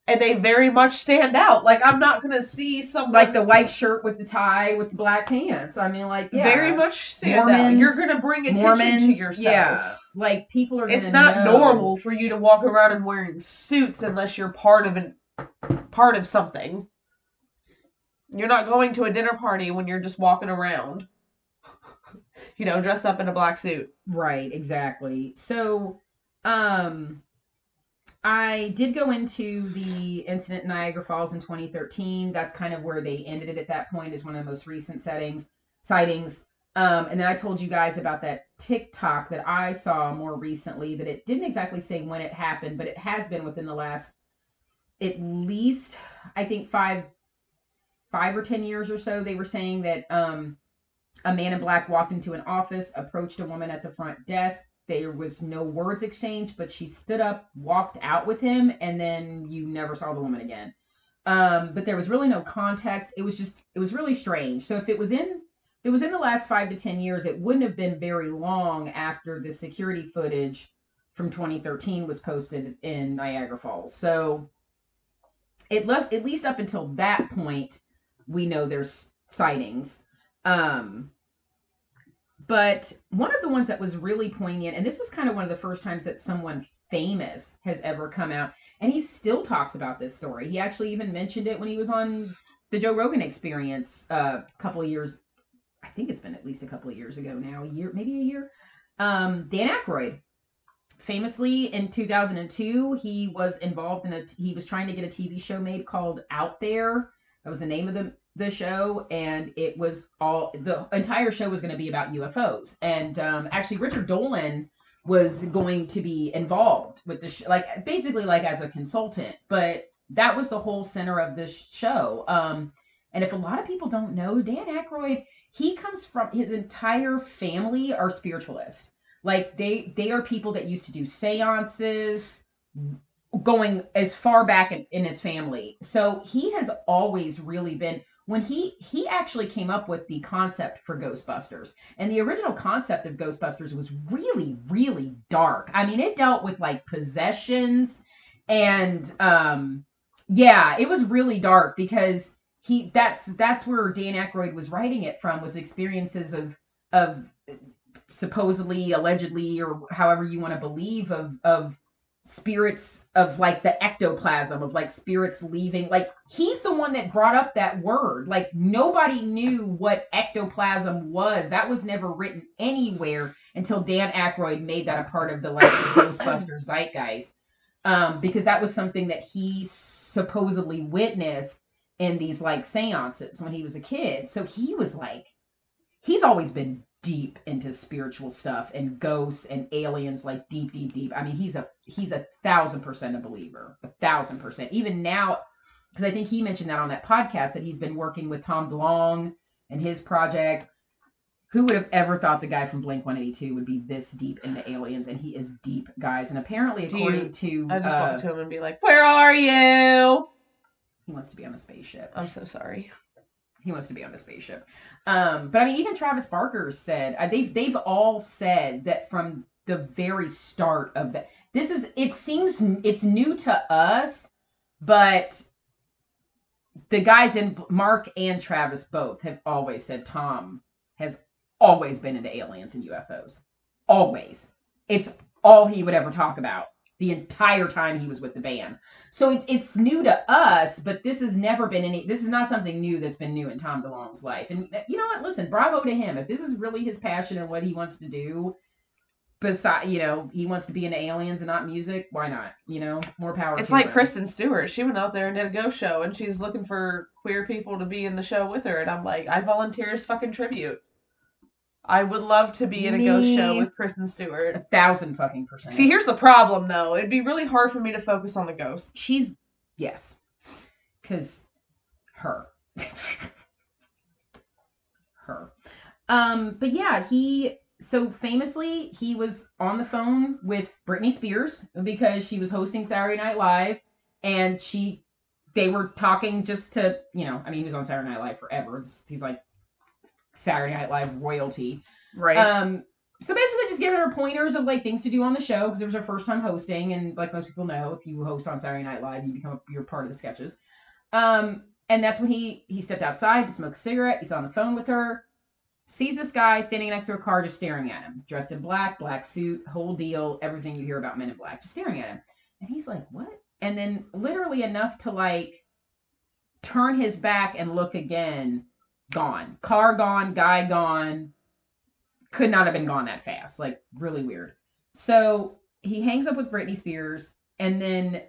Speaker 1: and they very much stand out. Like I'm not gonna see someone
Speaker 2: Like the white shirt with the tie with the black pants. I mean, like yeah.
Speaker 1: very much stand out. You're gonna bring attention
Speaker 2: Mormons,
Speaker 1: to yourself.
Speaker 2: yeah. Like people are.
Speaker 1: It's not
Speaker 2: know.
Speaker 1: normal for you to walk around and wearing suits unless you're part of an part of something. You're not going to a dinner party when you're just walking around. (laughs) You know, dressed up in a black suit.
Speaker 2: Right, exactly. So, um, I did go into the incident in Niagara Falls in 2013. That's kind of where they ended it at that point, is one of the most recent settings sightings. Um, and then I told you guys about that TikTok that I saw more recently. That it didn't exactly say when it happened, but it has been within the last at least I think five five or ten years or so. They were saying that um, a man in black walked into an office, approached a woman at the front desk. There was no words exchanged, but she stood up, walked out with him, and then you never saw the woman again. Um, but there was really no context. It was just, it was really strange. So if it was in, it was in the last five to ten years, it wouldn't have been very long after the security footage from 2013 was posted in Niagara Falls. So at least, at least up until that point, we know there's sightings. Um, but one of the ones that was really poignant, and this is kind of one of the first times that someone famous has ever come out, and he still talks about this story. He actually even mentioned it when he was on the Joe Rogan Experience uh, a couple of years. I think it's been at least a couple of years ago now, a year, maybe a year. Um, Dan Aykroyd, famously in 2002, he was involved in a. He was trying to get a TV show made called Out There. That was the name of the the show, and it was all the entire show was going to be about UFOs. And um, actually, Richard Dolan was going to be involved with the sh- like basically like as a consultant, but that was the whole center of this show. Um, and if a lot of people don't know, Dan Aykroyd, he comes from his entire family are spiritualists. Like they they are people that used to do seances, going as far back in, in his family. So he has always really been when he he actually came up with the concept for Ghostbusters. And the original concept of Ghostbusters was really really dark. I mean, it dealt with like possessions and um yeah, it was really dark because he that's that's where Dan Aykroyd was writing it from was experiences of of supposedly allegedly or however you want to believe of of spirits of like the ectoplasm of like spirits leaving like he's the one that brought up that word. Like nobody knew what ectoplasm was. That was never written anywhere until Dan Aykroyd made that a part of the like (coughs) Ghostbusters zeitgeist. Um because that was something that he supposedly witnessed in these like seances when he was a kid. So he was like he's always been deep into spiritual stuff and ghosts and aliens like deep deep deep. I mean he's a he's a thousand percent a believer a thousand percent. Even now because i think he mentioned that on that podcast that he's been working with tom DeLonge and his project. Who would have ever thought the guy from blink 182 would be this deep into aliens? And he is deep guys. And apparently
Speaker 1: Do you-
Speaker 2: according to
Speaker 1: I just
Speaker 2: uh,
Speaker 1: walk to him and be like, "Where are you?"
Speaker 2: he wants to be on a spaceship.
Speaker 1: I'm so sorry.
Speaker 2: He wants to be on the spaceship. Um, but I mean, even Travis Barker said uh, they've they've all said that from the very start of that. This is it seems it's new to us, but the guys in Mark and Travis both have always said Tom has always been into aliens and UFOs. Always. It's all he would ever talk about the entire time he was with the band. So it's it's new to us, but this has never been any. This is not something new that's been new in Tom DeLonge's life. And uh, you know what? Listen, bravo to him. If this is really his passion and what he wants to do, beside you know he wants to be into aliens and not music, why not? You know, more power.
Speaker 1: It's like
Speaker 2: him.
Speaker 1: Kristen Stewart. She went out there and did a ghost show, and she's looking for queer people to be in the show with her. And I'm like, I volunteer as fucking tribute. I would love to be in a ghost show with Kristen Stewart.
Speaker 2: A thousand fucking percent.
Speaker 1: See, here's the problem though. It'd be really hard for me to focus on the ghost.
Speaker 2: she's yes, because her, (laughs) her. Um, but yeah, he so famously he was on the phone with Britney Spears because she was hosting Saturday Night Live, and she they were talking just to you know I mean he was on Saturday Night Live forever. It's- he's like Saturday Night Live royalty.
Speaker 1: Right.
Speaker 2: Um, so basically, just giving her pointers of like things to do on the show because it was her first time hosting, and like most people know, if you host on Saturday Night Live, you become you're part of the sketches. Um, and that's when he he stepped outside to smoke a cigarette. He's on the phone with her, sees this guy standing next to a car, just staring at him, dressed in black, black suit, whole deal, everything you hear about Men in Black, just staring at him. And he's like, "What?" And then literally enough to like turn his back and look again, gone. Car gone, guy gone could not have been gone that fast. Like really weird. So he hangs up with Britney Spears, and then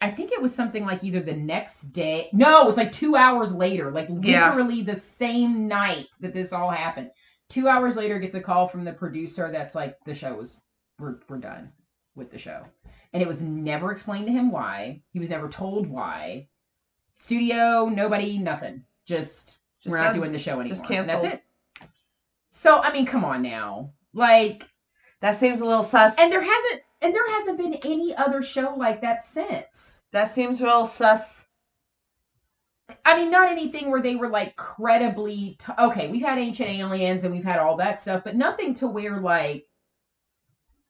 Speaker 2: I think it was something like either the next day. No, it was like two hours later, like
Speaker 1: Yeah.
Speaker 2: literally the same night that this all happened. Two hours later, gets a call from the producer that's like, the show was we're we're done with the show, and it was never explained to him why. He was never told why. Studio, nobody, nothing. Just
Speaker 1: Just
Speaker 2: we're not
Speaker 1: done.
Speaker 2: doing the show anymore.
Speaker 1: Just
Speaker 2: And That's it. So I mean, come on now, like,
Speaker 1: that seems a little sus.
Speaker 2: and there hasn't and there hasn't been any other show like that since.
Speaker 1: that seems real sus.
Speaker 2: I mean, not anything where they were like credibly t- okay. We've had Ancient Aliens and we've had all that stuff, but nothing to where like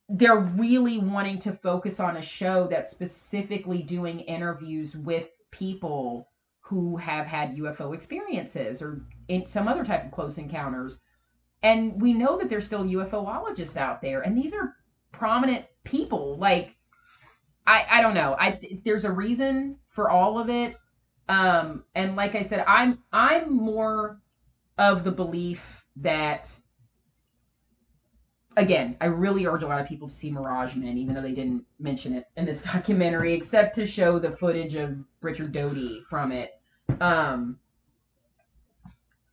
Speaker 2: they're really wanting to focus on a show that's specifically doing interviews with people who have had UFO experiences or in some other type of close encounters. And we know that there's still UFOologists out there, and these are prominent people. Like, I I don't know. I there's a reason for all of it. Um, and like I said, I'm I'm more of the belief that again, I really urge a lot of people to see Mirage Men, even though they didn't mention it in this (laughs) documentary, except to show the footage of Richard Doty from it. Um,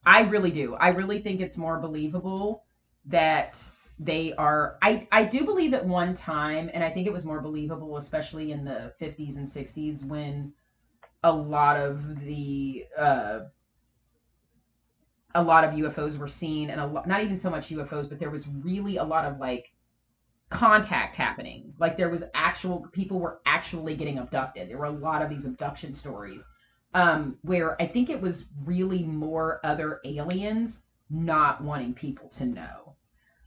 Speaker 2: I really do. I really think it's more believable that they are. I I do believe at one time, and I think it was more believable, especially in the 50s and 60s when a lot of the uh, a lot of UFOs were seen, and a lot, not even so much UFOs, but there was really a lot of like contact happening. Like there was actual people were actually getting abducted. There were a lot of these abduction stories, um, where I think it was really more other aliens not wanting people to know.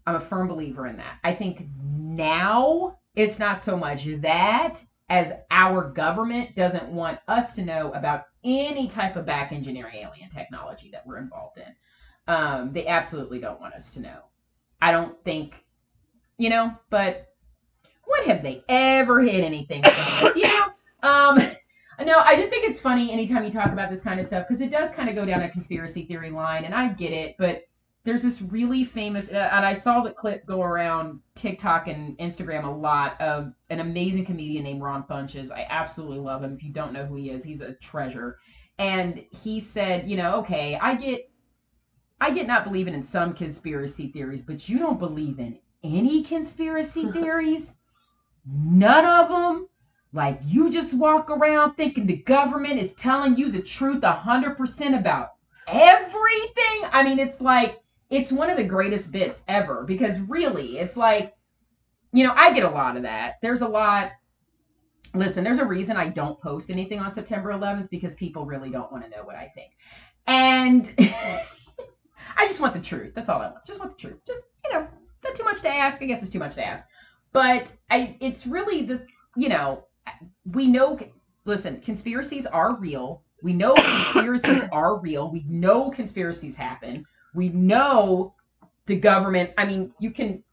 Speaker 2: I'm a firm believer in that. I think now it's not so much that as our government doesn't want us to know about any type of back engineering alien technology that we're involved in. Um, they absolutely don't want us to know. I don't think, you know, but when have they ever hit anything like this? You know? Um, no, I just think it's funny anytime you talk about this kind of stuff because it does kind of go down a conspiracy theory line, and I get it, but there's this really famous, uh, and I saw the clip go around TikTok and Instagram a lot of an amazing comedian named Ron Funches. I absolutely love him. If you don't know who he is, he's a treasure. And he said, you know, okay, I get, I get not believing in some conspiracy theories, but you don't believe in any conspiracy (laughs) theories. None of them. Like you just walk around thinking the government is telling you the truth a hundred percent about everything. I mean, it's like it's one of the greatest bits ever because really, it's like, you know, I get a lot of that. There's a lot. Listen, there's a reason I don't post anything on September 11th because people really don't want to know what I think. And (laughs) I just want the truth. That's all I want. Just want the truth. Just, you know, not too much to ask. I guess it's too much to ask. But I it's really the, you know, we know listen, conspiracies are real. We know conspiracies (coughs) are real. We know conspiracies happen. We know the government, I mean, you can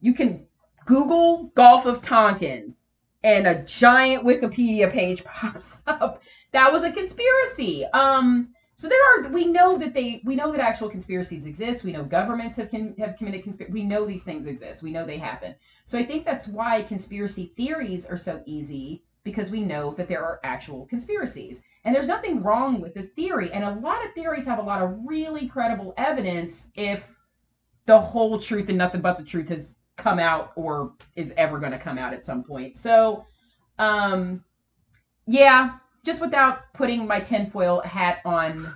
Speaker 2: you can Google Gulf of Tonkin and a giant Wikipedia page (laughs) pops up. That was a conspiracy. Um so there are we know that they we know that actual conspiracies exist. We know governments have can, have committed conspiracy. We know these things exist. We know they happen. So I think that's why conspiracy theories are so easy because we know that there are actual conspiracies. And there's nothing wrong with the theory. And a lot of theories have a lot of really credible evidence if the whole truth and nothing but the truth has come out or is ever going to come out at some point. So, um, yeah, just without putting my tinfoil hat on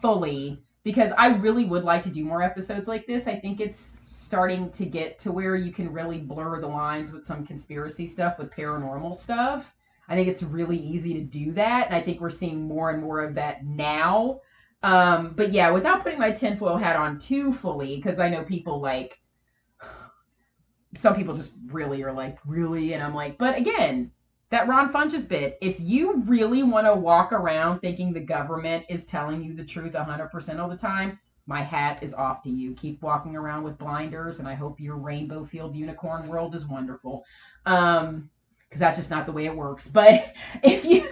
Speaker 2: fully, because I really would like to do more episodes like this. I think it's starting to get to where you can really blur the lines with some conspiracy stuff with paranormal stuff. I think it's really easy to do that. And I think we're seeing more and more of that now. Um, but yeah, without putting my tinfoil hat on too fully, because I know people like (sighs) some people just really are like, really? And I'm like, but again, that Ron Funches bit, if you really want to walk around thinking the government is telling you the truth 100% all the time, my hat is off to you. Keep walking around with blinders, and I hope your rainbow field unicorn world is wonderful. Um, because that's just not the way it works. (laughs) But if you,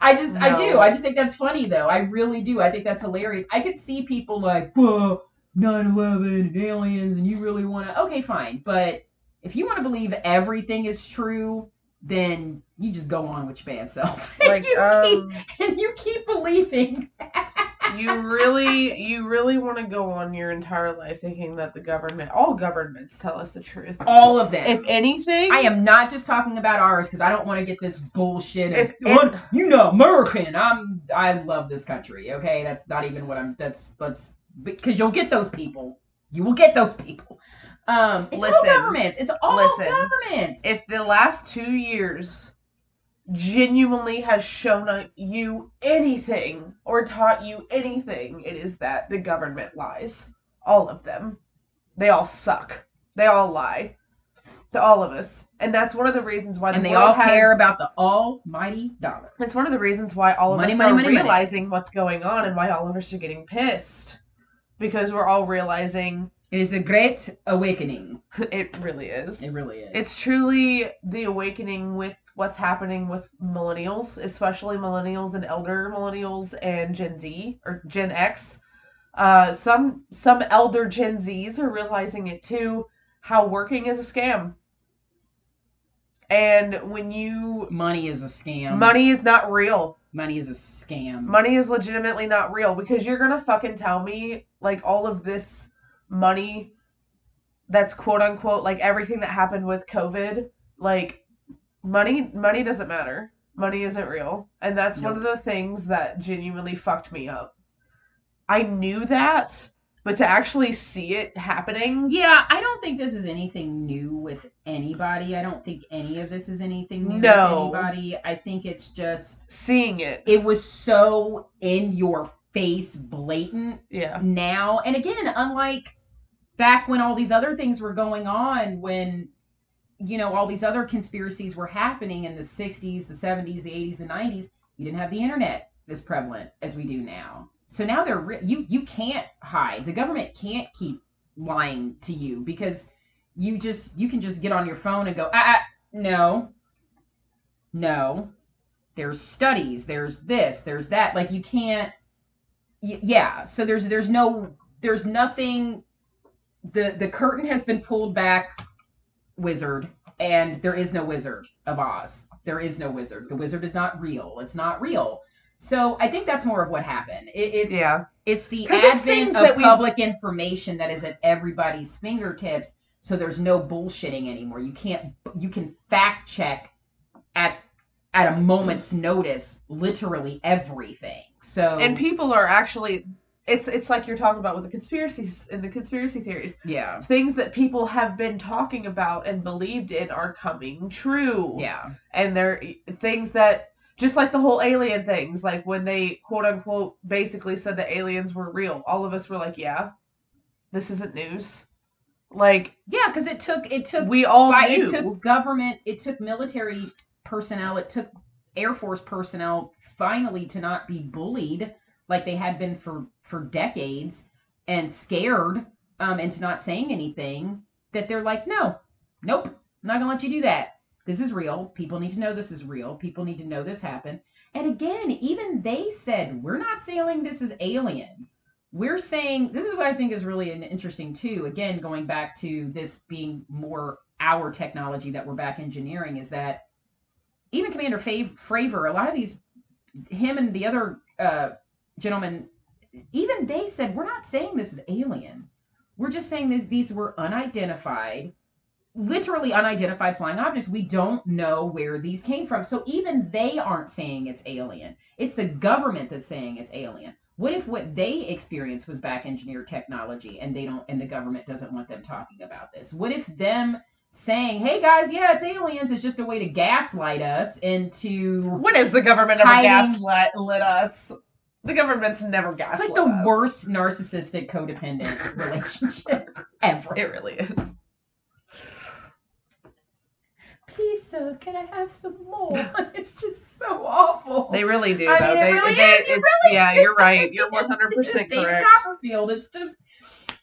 Speaker 2: I just, I do, I just think that's funny though. I really do. I think that's hilarious. I could see people like, whoa, 9-11 and aliens, and you really want to, okay, fine. But if you want to believe everything is true, then you just go on with your bad self. And (laughs)
Speaker 1: Like,
Speaker 2: you
Speaker 1: um,
Speaker 2: keep, and you keep believing. (laughs)
Speaker 1: you really, you really want to go on your entire life thinking that the government, all governments, tell us the truth.
Speaker 2: All of them.
Speaker 1: If anything,
Speaker 2: I am not just talking about ours because I don't want to get this bullshit. Of,
Speaker 1: If-
Speaker 2: "Oh, you know, American. I'm. I love this country. Okay, that's not even what I'm. That's that's because you'll get those people. You will get those people. Um, it's all
Speaker 1: Listen.
Speaker 2: governments. It's all
Speaker 1: Listen.
Speaker 2: governments.
Speaker 1: if the last two years genuinely has shown you anything or taught you anything, it is that the government lies. All of them. They all suck. They all lie. To all of us. And that's one of the reasons why the
Speaker 2: And they all
Speaker 1: has,
Speaker 2: care about the almighty dollar.
Speaker 1: It's one of the reasons why all of
Speaker 2: Money,
Speaker 1: us
Speaker 2: money,
Speaker 1: are
Speaker 2: money.
Speaker 1: realizing what's going on and why all of us are getting pissed. Because we're all realizing
Speaker 2: It is a great awakening. (laughs)
Speaker 1: it really is.
Speaker 2: It really is.
Speaker 1: It's truly the awakening with what's happening with millennials, especially millennials and elder millennials and Gen Z or Gen X. Uh, some some elder Gen Zs are realizing it too. How working is a scam, and when you
Speaker 2: money is a scam.
Speaker 1: money is not real.
Speaker 2: Money is a scam.
Speaker 1: Money is legitimately not real because you're gonna fucking tell me like all of this money that's quote unquote like everything that happened with COVID, like money money doesn't matter. Money isn't real. And that's one of the things that genuinely fucked me up. I knew that, but to actually see it happening
Speaker 2: Yeah, I don't think this is anything new with anybody. I don't think any of this is anything new
Speaker 1: No.
Speaker 2: with anybody. I think it's just
Speaker 1: seeing it.
Speaker 2: it was so in your face blatant
Speaker 1: Yeah.
Speaker 2: now. And again, unlike back when all these other things were going on when you know all these other conspiracies were happening in the 60s, the 70s, the 80s and 90s, you didn't have the internet as prevalent as we do now. So now they're re- you you can't hide. The government can't keep lying to you because you just you can just get on your phone and go ah, ah no. No. There's studies. There's this. There's that. Like you can't y- yeah. So there's there's no there's nothing the the curtain has been pulled back wizard and there is no wizard of oz. There is no wizard. The wizard is not real. It's not real. So i think that's more of what happened. It, it's
Speaker 1: Yeah.
Speaker 2: it's the advent
Speaker 1: that
Speaker 2: of
Speaker 1: we-
Speaker 2: public information that is at everybody's fingertips so there's no bullshitting anymore. You can't you can fact check at at a moment's notice literally everything. So
Speaker 1: And people are actually it's it's like you're talking about with the conspiracies and the conspiracy theories.
Speaker 2: yeah
Speaker 1: things that people have been talking about and believed in are coming true.
Speaker 2: yeah
Speaker 1: And they're things that just like the whole alien things, like when they quote unquote basically said that aliens were real, all of us were like, Yeah, this isn't news. Like
Speaker 2: yeah because it took it took
Speaker 1: we all
Speaker 2: by,
Speaker 1: knew.
Speaker 2: it took government it took military personnel it took air force personnel finally to not be bullied like they had been for for decades and scared um into not saying anything that they're like no nope i'm not gonna let you do that. This is real. People need to know this is real. People need to know this happened. And again even they said we're not saying this is alien. We're saying this is what I think is really interesting too. Again, going back to this being more our technology that we're back engineering is that even Commander Fav- Fravor, a lot of these, him and the other uh, gentlemen, even they said we're not saying this is alien. We're just saying this, these were unidentified, literally unidentified flying objects. We don't know where these came from. So even they aren't saying it's alien. It's the government that's saying it's alien. What if what they experienced was back engineered technology and they don't and the government doesn't want them talking about this? What if them saying, "Hey guys, yeah, it's aliens," is just a way to gaslight us into
Speaker 1: When has the government ever gaslit us? The government's never gaslit
Speaker 2: It's like the
Speaker 1: us.
Speaker 2: worst narcissistic codependent (laughs) relationship ever.
Speaker 1: It really is.
Speaker 2: Please, sir, can I have some more? (laughs) it's just so awful.
Speaker 1: They really do.
Speaker 2: I
Speaker 1: though.
Speaker 2: mean, it
Speaker 1: they,
Speaker 2: really
Speaker 1: they-
Speaker 2: is. It really
Speaker 1: yeah, (laughs) you're right. You're 100 percent correct.
Speaker 2: Copperfield. It's just,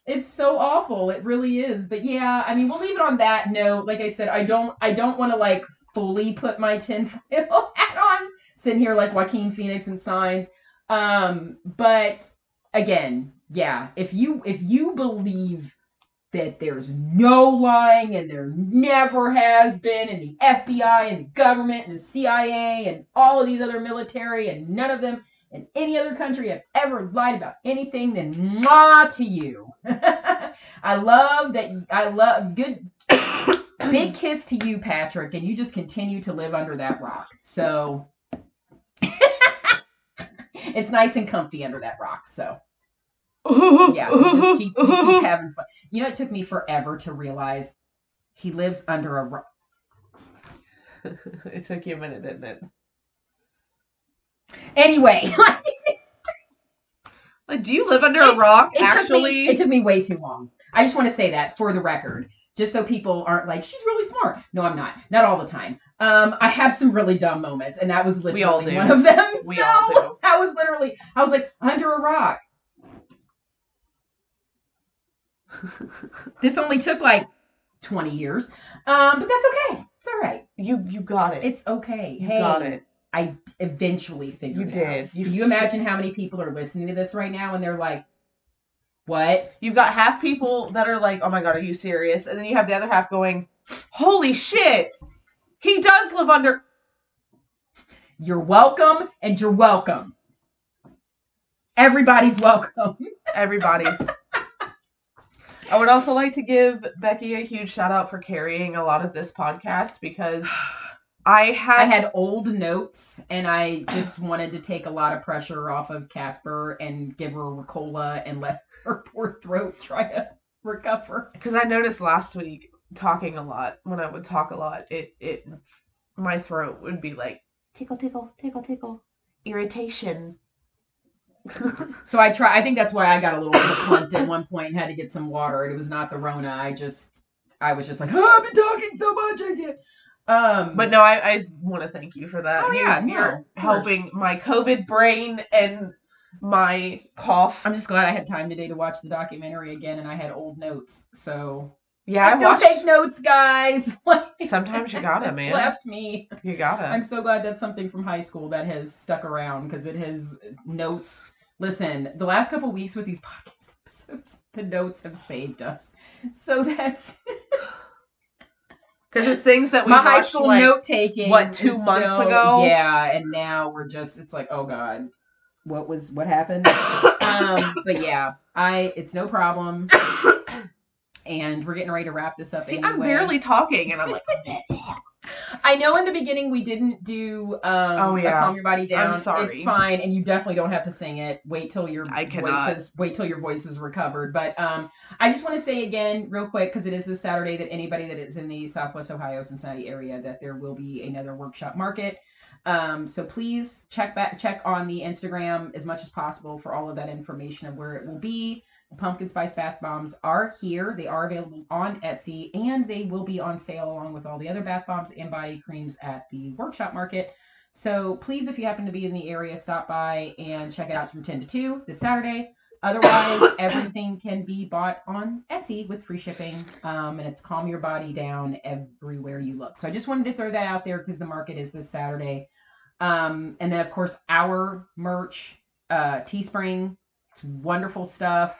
Speaker 2: it's so awful. It really is. But yeah, I mean, we'll leave it on that note. Like I said, I don't, I don't want to like fully put my tinfoil hat on, sitting here like Joaquin Phoenix and Signs. Um, but again, yeah, if you if you believe that there's no lying and there never has been and the FBI and the government and the CIA and all of these other military and none of them in any other country have ever lied about anything then mwah to you. (laughs) I love that I love good (coughs) big kiss to you Patrick and you just continue to live under that rock. So (laughs) it's nice and comfy under that rock. So (laughs) yeah, you just keep, you keep (laughs) having fun. You know, it took me forever to realize he lives under a rock.
Speaker 1: it took you a minute, didn't it?
Speaker 2: Anyway, (laughs)
Speaker 1: Like, do you live under a rock?
Speaker 2: it
Speaker 1: Actually,
Speaker 2: took me, it took me way too long. I just want to say that for the record, just so people aren't like, she's really smart. No, I'm not. Not all the time. Um, I have some really dumb moments, and that was literally one of them. (laughs)
Speaker 1: We
Speaker 2: so
Speaker 1: all do. (laughs)
Speaker 2: I was literally, I was like, under a rock. This only took like 20 years, um, but that's okay. It's all right.
Speaker 1: you you got it.
Speaker 2: It's okay.
Speaker 1: you
Speaker 2: hey,
Speaker 1: got it.
Speaker 2: I eventually figured
Speaker 1: You
Speaker 2: it out.
Speaker 1: did. You
Speaker 2: Can you imagine how many people are listening to this right now and they're like, what?
Speaker 1: You've got half people that are like, "Oh my god, are you serious?" And then you have the other half going, "Holy shit, he does live under."
Speaker 2: You're welcome and you're welcome. Everybody's welcome. (laughs)
Speaker 1: Everybody. I would also like to give Becky a huge shout out for carrying a lot of this podcast because (sighs) I had,
Speaker 2: I had old notes and I just wanted to take a lot of pressure off of Casper and give her a Ricola and let (laughs) her poor throat try to recover.
Speaker 1: because I noticed last week talking a lot when I would talk a lot, it it my throat would be like tickle tickle tickle tickle irritation. (laughs)
Speaker 2: So I try. I think that's why I got a little clumped at one point and had to get some water. It was not the Rona. I just, I was just like, oh, I've been talking so much. I get. Um,
Speaker 1: But no, I, I want to thank you for that.
Speaker 2: Oh, yeah,
Speaker 1: you're
Speaker 2: course.
Speaker 1: helping my COVID brain and my cough.
Speaker 2: I'm just glad I had time today to watch the documentary again, and I had old notes. So
Speaker 1: yeah,
Speaker 2: I
Speaker 1: I
Speaker 2: still
Speaker 1: watched.
Speaker 2: take notes, guys. (laughs) Like,
Speaker 1: Sometimes you gotta, (laughs) man.
Speaker 2: Left me.
Speaker 1: You gotta.
Speaker 2: I'm so glad that's something from high school that has stuck around because it has notes. Listen, the last couple weeks with these podcast episodes, (laughs) the notes have saved us. So that's
Speaker 1: Because it's things that we
Speaker 2: my high school
Speaker 1: like
Speaker 2: note taking.
Speaker 1: what, two months ago?
Speaker 2: Yeah, and now we're just it's like, oh god, what was what happened? um, but yeah, I it's no problem, and we're getting ready to wrap this up.
Speaker 1: See,
Speaker 2: anyway.
Speaker 1: I'm barely talking, and I'm like,
Speaker 2: I know in the beginning we didn't do um
Speaker 1: Oh, yeah.
Speaker 2: calm your body down.
Speaker 1: sorry.
Speaker 2: It's fine, and you definitely don't have to sing it. Wait till your
Speaker 1: I cannot.
Speaker 2: voice is wait till your voice is recovered. But um I just want to say again, real quick, because it is this Saturday that anybody that is in the Southwest Ohio Cincinnati area that there will be another workshop market. Um, so please check back check on the Instagram as much as possible for all of that information of where it will be. The pumpkin spice bath bombs are here. They are available on Etsy and they will be on sale along with all the other bath bombs and body creams at the workshop market. So please, if you happen to be in the area, stop by and check it out from 10 to 2 this Saturday. Otherwise, everything can be bought on Etsy with free shipping. Um, and it's Calm Your Body Down everywhere you look. So I just wanted to throw that out there because the market is this Saturday. Um, and then, of course, our merch, uh, Teespring. It's wonderful stuff.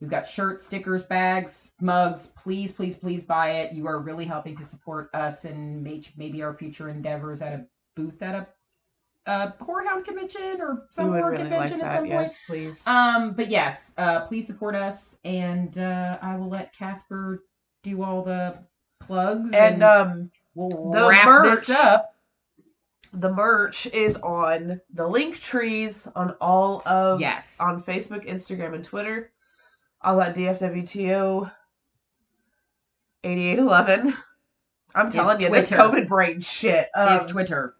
Speaker 2: We've got shirts, stickers, bags, mugs. Please, please, please buy it. You are really helping to support us and maybe our future endeavors at a booth at a a HorrorHound convention or some horror
Speaker 1: really like
Speaker 2: convention at
Speaker 1: that.
Speaker 2: some point.
Speaker 1: Please.
Speaker 2: Um, but yes, uh, please support us, and uh, I will let Casper do all the plugs,
Speaker 1: and um,
Speaker 2: we'll
Speaker 1: the
Speaker 2: wrap this up.
Speaker 1: the merch is on the link trees on all of
Speaker 2: Yes.
Speaker 1: on Facebook, Instagram, and Twitter. I'll let DFWTO eighty eight eleven. I'm
Speaker 2: Is
Speaker 1: telling you, this COVID brain shit. Um,
Speaker 2: is Twitter.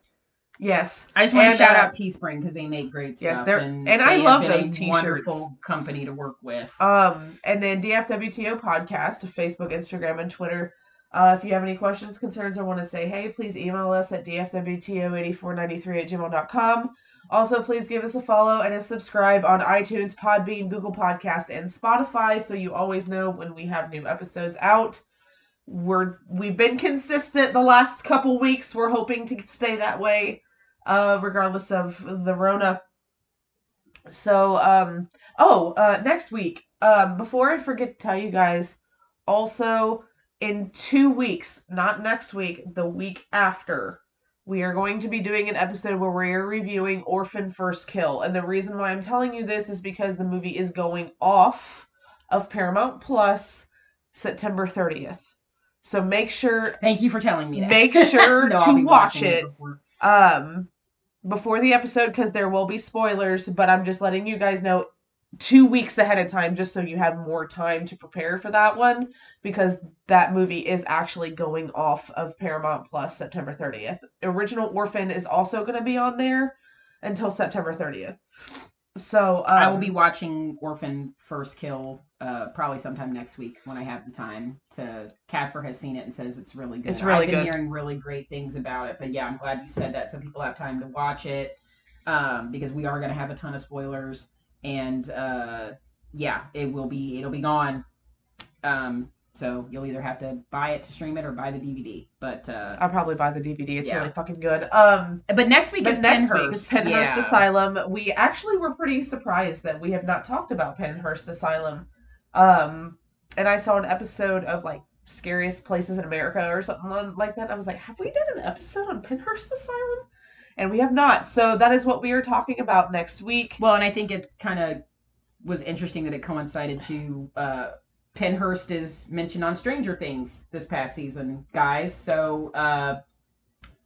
Speaker 1: Yes,
Speaker 2: I just want to shout
Speaker 1: uh,
Speaker 2: out Teespring because they make great stuff.
Speaker 1: yes,
Speaker 2: stuff.
Speaker 1: they're-
Speaker 2: and,
Speaker 1: and I love those
Speaker 2: a
Speaker 1: t-shirts.
Speaker 2: Wonderful company to work with.
Speaker 1: Um, and then DFWTO podcast, Facebook, Instagram, and Twitter. Uh, if you have any questions, concerns, or want to say hey, please email us at dfwto8493 at gmail.com. Also, please give us a follow and a subscribe on iTunes, Podbean, Google Podcast, and Spotify so you always know when we have new episodes out. We're we've been consistent the last couple weeks. We're hoping to stay that way, uh, regardless of the Rona. So, um, oh, uh, next week, um, before I forget to tell you guys, also in two weeks, not next week, the week after, we are going to be doing an episode where we are reviewing Orphan First Kill. And the reason why I'm telling you this is because the movie is going off of Paramount Plus September 30th. So make sure
Speaker 2: Thank you for telling me that.
Speaker 1: Make sure (laughs)
Speaker 2: No,
Speaker 1: to watch it. um before the episode because there will be spoilers but i'm just letting you guys know two weeks ahead of time just so you have more time to prepare for that one because that movie is actually going off of paramount plus september 30th original orphan is also going to be on there until september 30th so um,
Speaker 2: I will be watching Orphan First Kill uh, probably sometime next week when I have the time. To Casper has seen it and says it's really good.
Speaker 1: It's really
Speaker 2: I've been
Speaker 1: good.
Speaker 2: hearing really great things about it, but yeah, I'm glad you said that so people have time to watch it um, because we are going to have a ton of spoilers and uh, yeah, it will be it'll be gone. Um, so you'll either have to buy it to stream it or buy the DVD. But uh,
Speaker 1: i'll probably buy the dvd it's
Speaker 2: Yeah.
Speaker 1: really fucking good um
Speaker 2: but next week
Speaker 1: But
Speaker 2: is
Speaker 1: next
Speaker 2: Pennhurst.
Speaker 1: week Pennhurst
Speaker 2: yeah.
Speaker 1: Asylum. We actually were pretty surprised that we have not talked about Pennhurst Asylum. Um, and I saw an episode of like scariest places in America or something like that. I was like, have we done an episode on Pennhurst Asylum? And we have not. So that is what we are talking about next week.
Speaker 2: Well, and I think it's kind of was interesting that it coincided to uh, Pennhurst is mentioned on Stranger Things this past season, guys. So uh,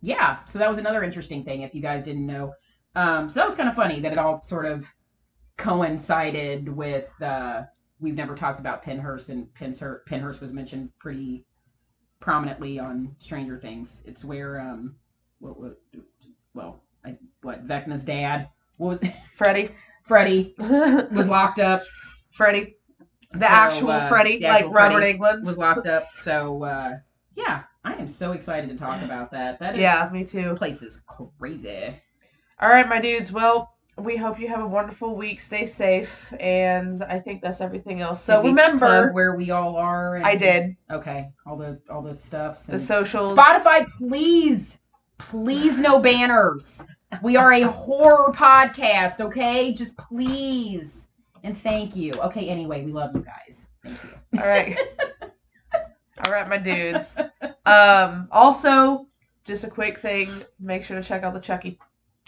Speaker 2: yeah, so that was another interesting thing if you guys didn't know. Um, so that was kind of funny that it all sort of coincided with. Uh, we've never talked about Pennhurst, and Pennhurst, Pennhurst was mentioned pretty prominently on Stranger Things. It's where um, what, what well, I, what Vecna's dad what was (laughs)
Speaker 1: Freddy.
Speaker 2: Freddy (laughs) was locked up.
Speaker 1: Freddy. The
Speaker 2: So,
Speaker 1: actual
Speaker 2: uh,
Speaker 1: Freddy,
Speaker 2: the
Speaker 1: like
Speaker 2: actual
Speaker 1: Robert
Speaker 2: Freddy
Speaker 1: Englund.
Speaker 2: was locked up. So uh, yeah, I am so excited to talk about that. That is,
Speaker 1: Yeah, me too.
Speaker 2: place is crazy.
Speaker 1: All right, my dudes. Well, we hope you have a wonderful week. Stay safe, and I think that's everything else. So remember,
Speaker 2: where we all are. And,
Speaker 1: I did
Speaker 2: Okay, all the all the stuff.
Speaker 1: the social
Speaker 2: Spotify, please, please, no banners. We are a horror podcast. Okay, just please and thank you. Okay, anyway, we love you guys. Thank you.
Speaker 1: All right. (laughs) All right, my dudes. Um, also, just a quick thing. Make sure to check out the Chucky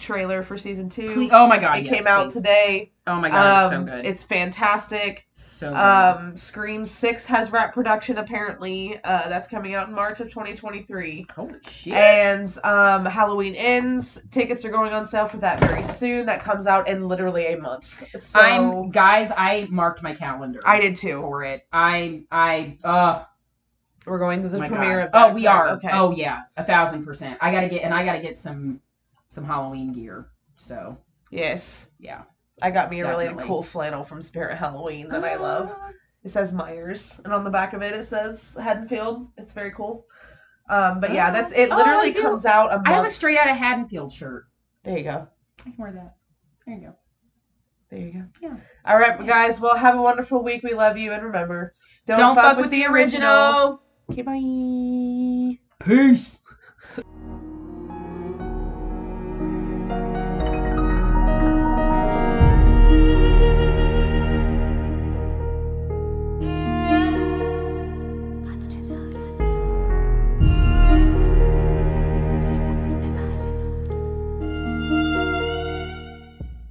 Speaker 1: trailer for season two.
Speaker 2: Please, oh my god,
Speaker 1: it
Speaker 2: yes,
Speaker 1: came out
Speaker 2: please.
Speaker 1: today.
Speaker 2: Oh my god, it's so
Speaker 1: Um,
Speaker 2: good.
Speaker 1: It's fantastic.
Speaker 2: so good.
Speaker 1: Um, Scream Six has wrapped production. Apparently, uh, that's coming out in March of 2023.
Speaker 2: Holy shit.
Speaker 1: And um, Halloween ends. Tickets are going on sale for that very soon. That comes out in literally a month. So
Speaker 2: I'm guys, I marked my calendar.
Speaker 1: I did too.
Speaker 2: for it. I I uh
Speaker 1: We're going to the
Speaker 2: my
Speaker 1: premiere of.
Speaker 2: Oh, we are.
Speaker 1: Okay.
Speaker 2: Oh yeah, a thousand percent. I gotta get and I gotta get some some Halloween gear. So
Speaker 1: Yes.
Speaker 2: yeah.
Speaker 1: I got me a really cool flannel from Spirit Halloween that I love.
Speaker 2: Ah.
Speaker 1: It says Myers, and on the back of it it says Haddonfield. It's very cool. Um, but yeah, that's it.
Speaker 2: Oh,
Speaker 1: Literally
Speaker 2: I do.
Speaker 1: comes out a month.
Speaker 2: I have a straight out of Haddonfield shirt.
Speaker 1: there you go.
Speaker 2: I can wear that. There you go.
Speaker 1: There you go.
Speaker 2: Yeah.
Speaker 1: All right, guys. Well, have a wonderful week. We love you, and remember, don't,
Speaker 2: Don't, fuck, with the original.
Speaker 1: Okay, bye.
Speaker 2: Peace.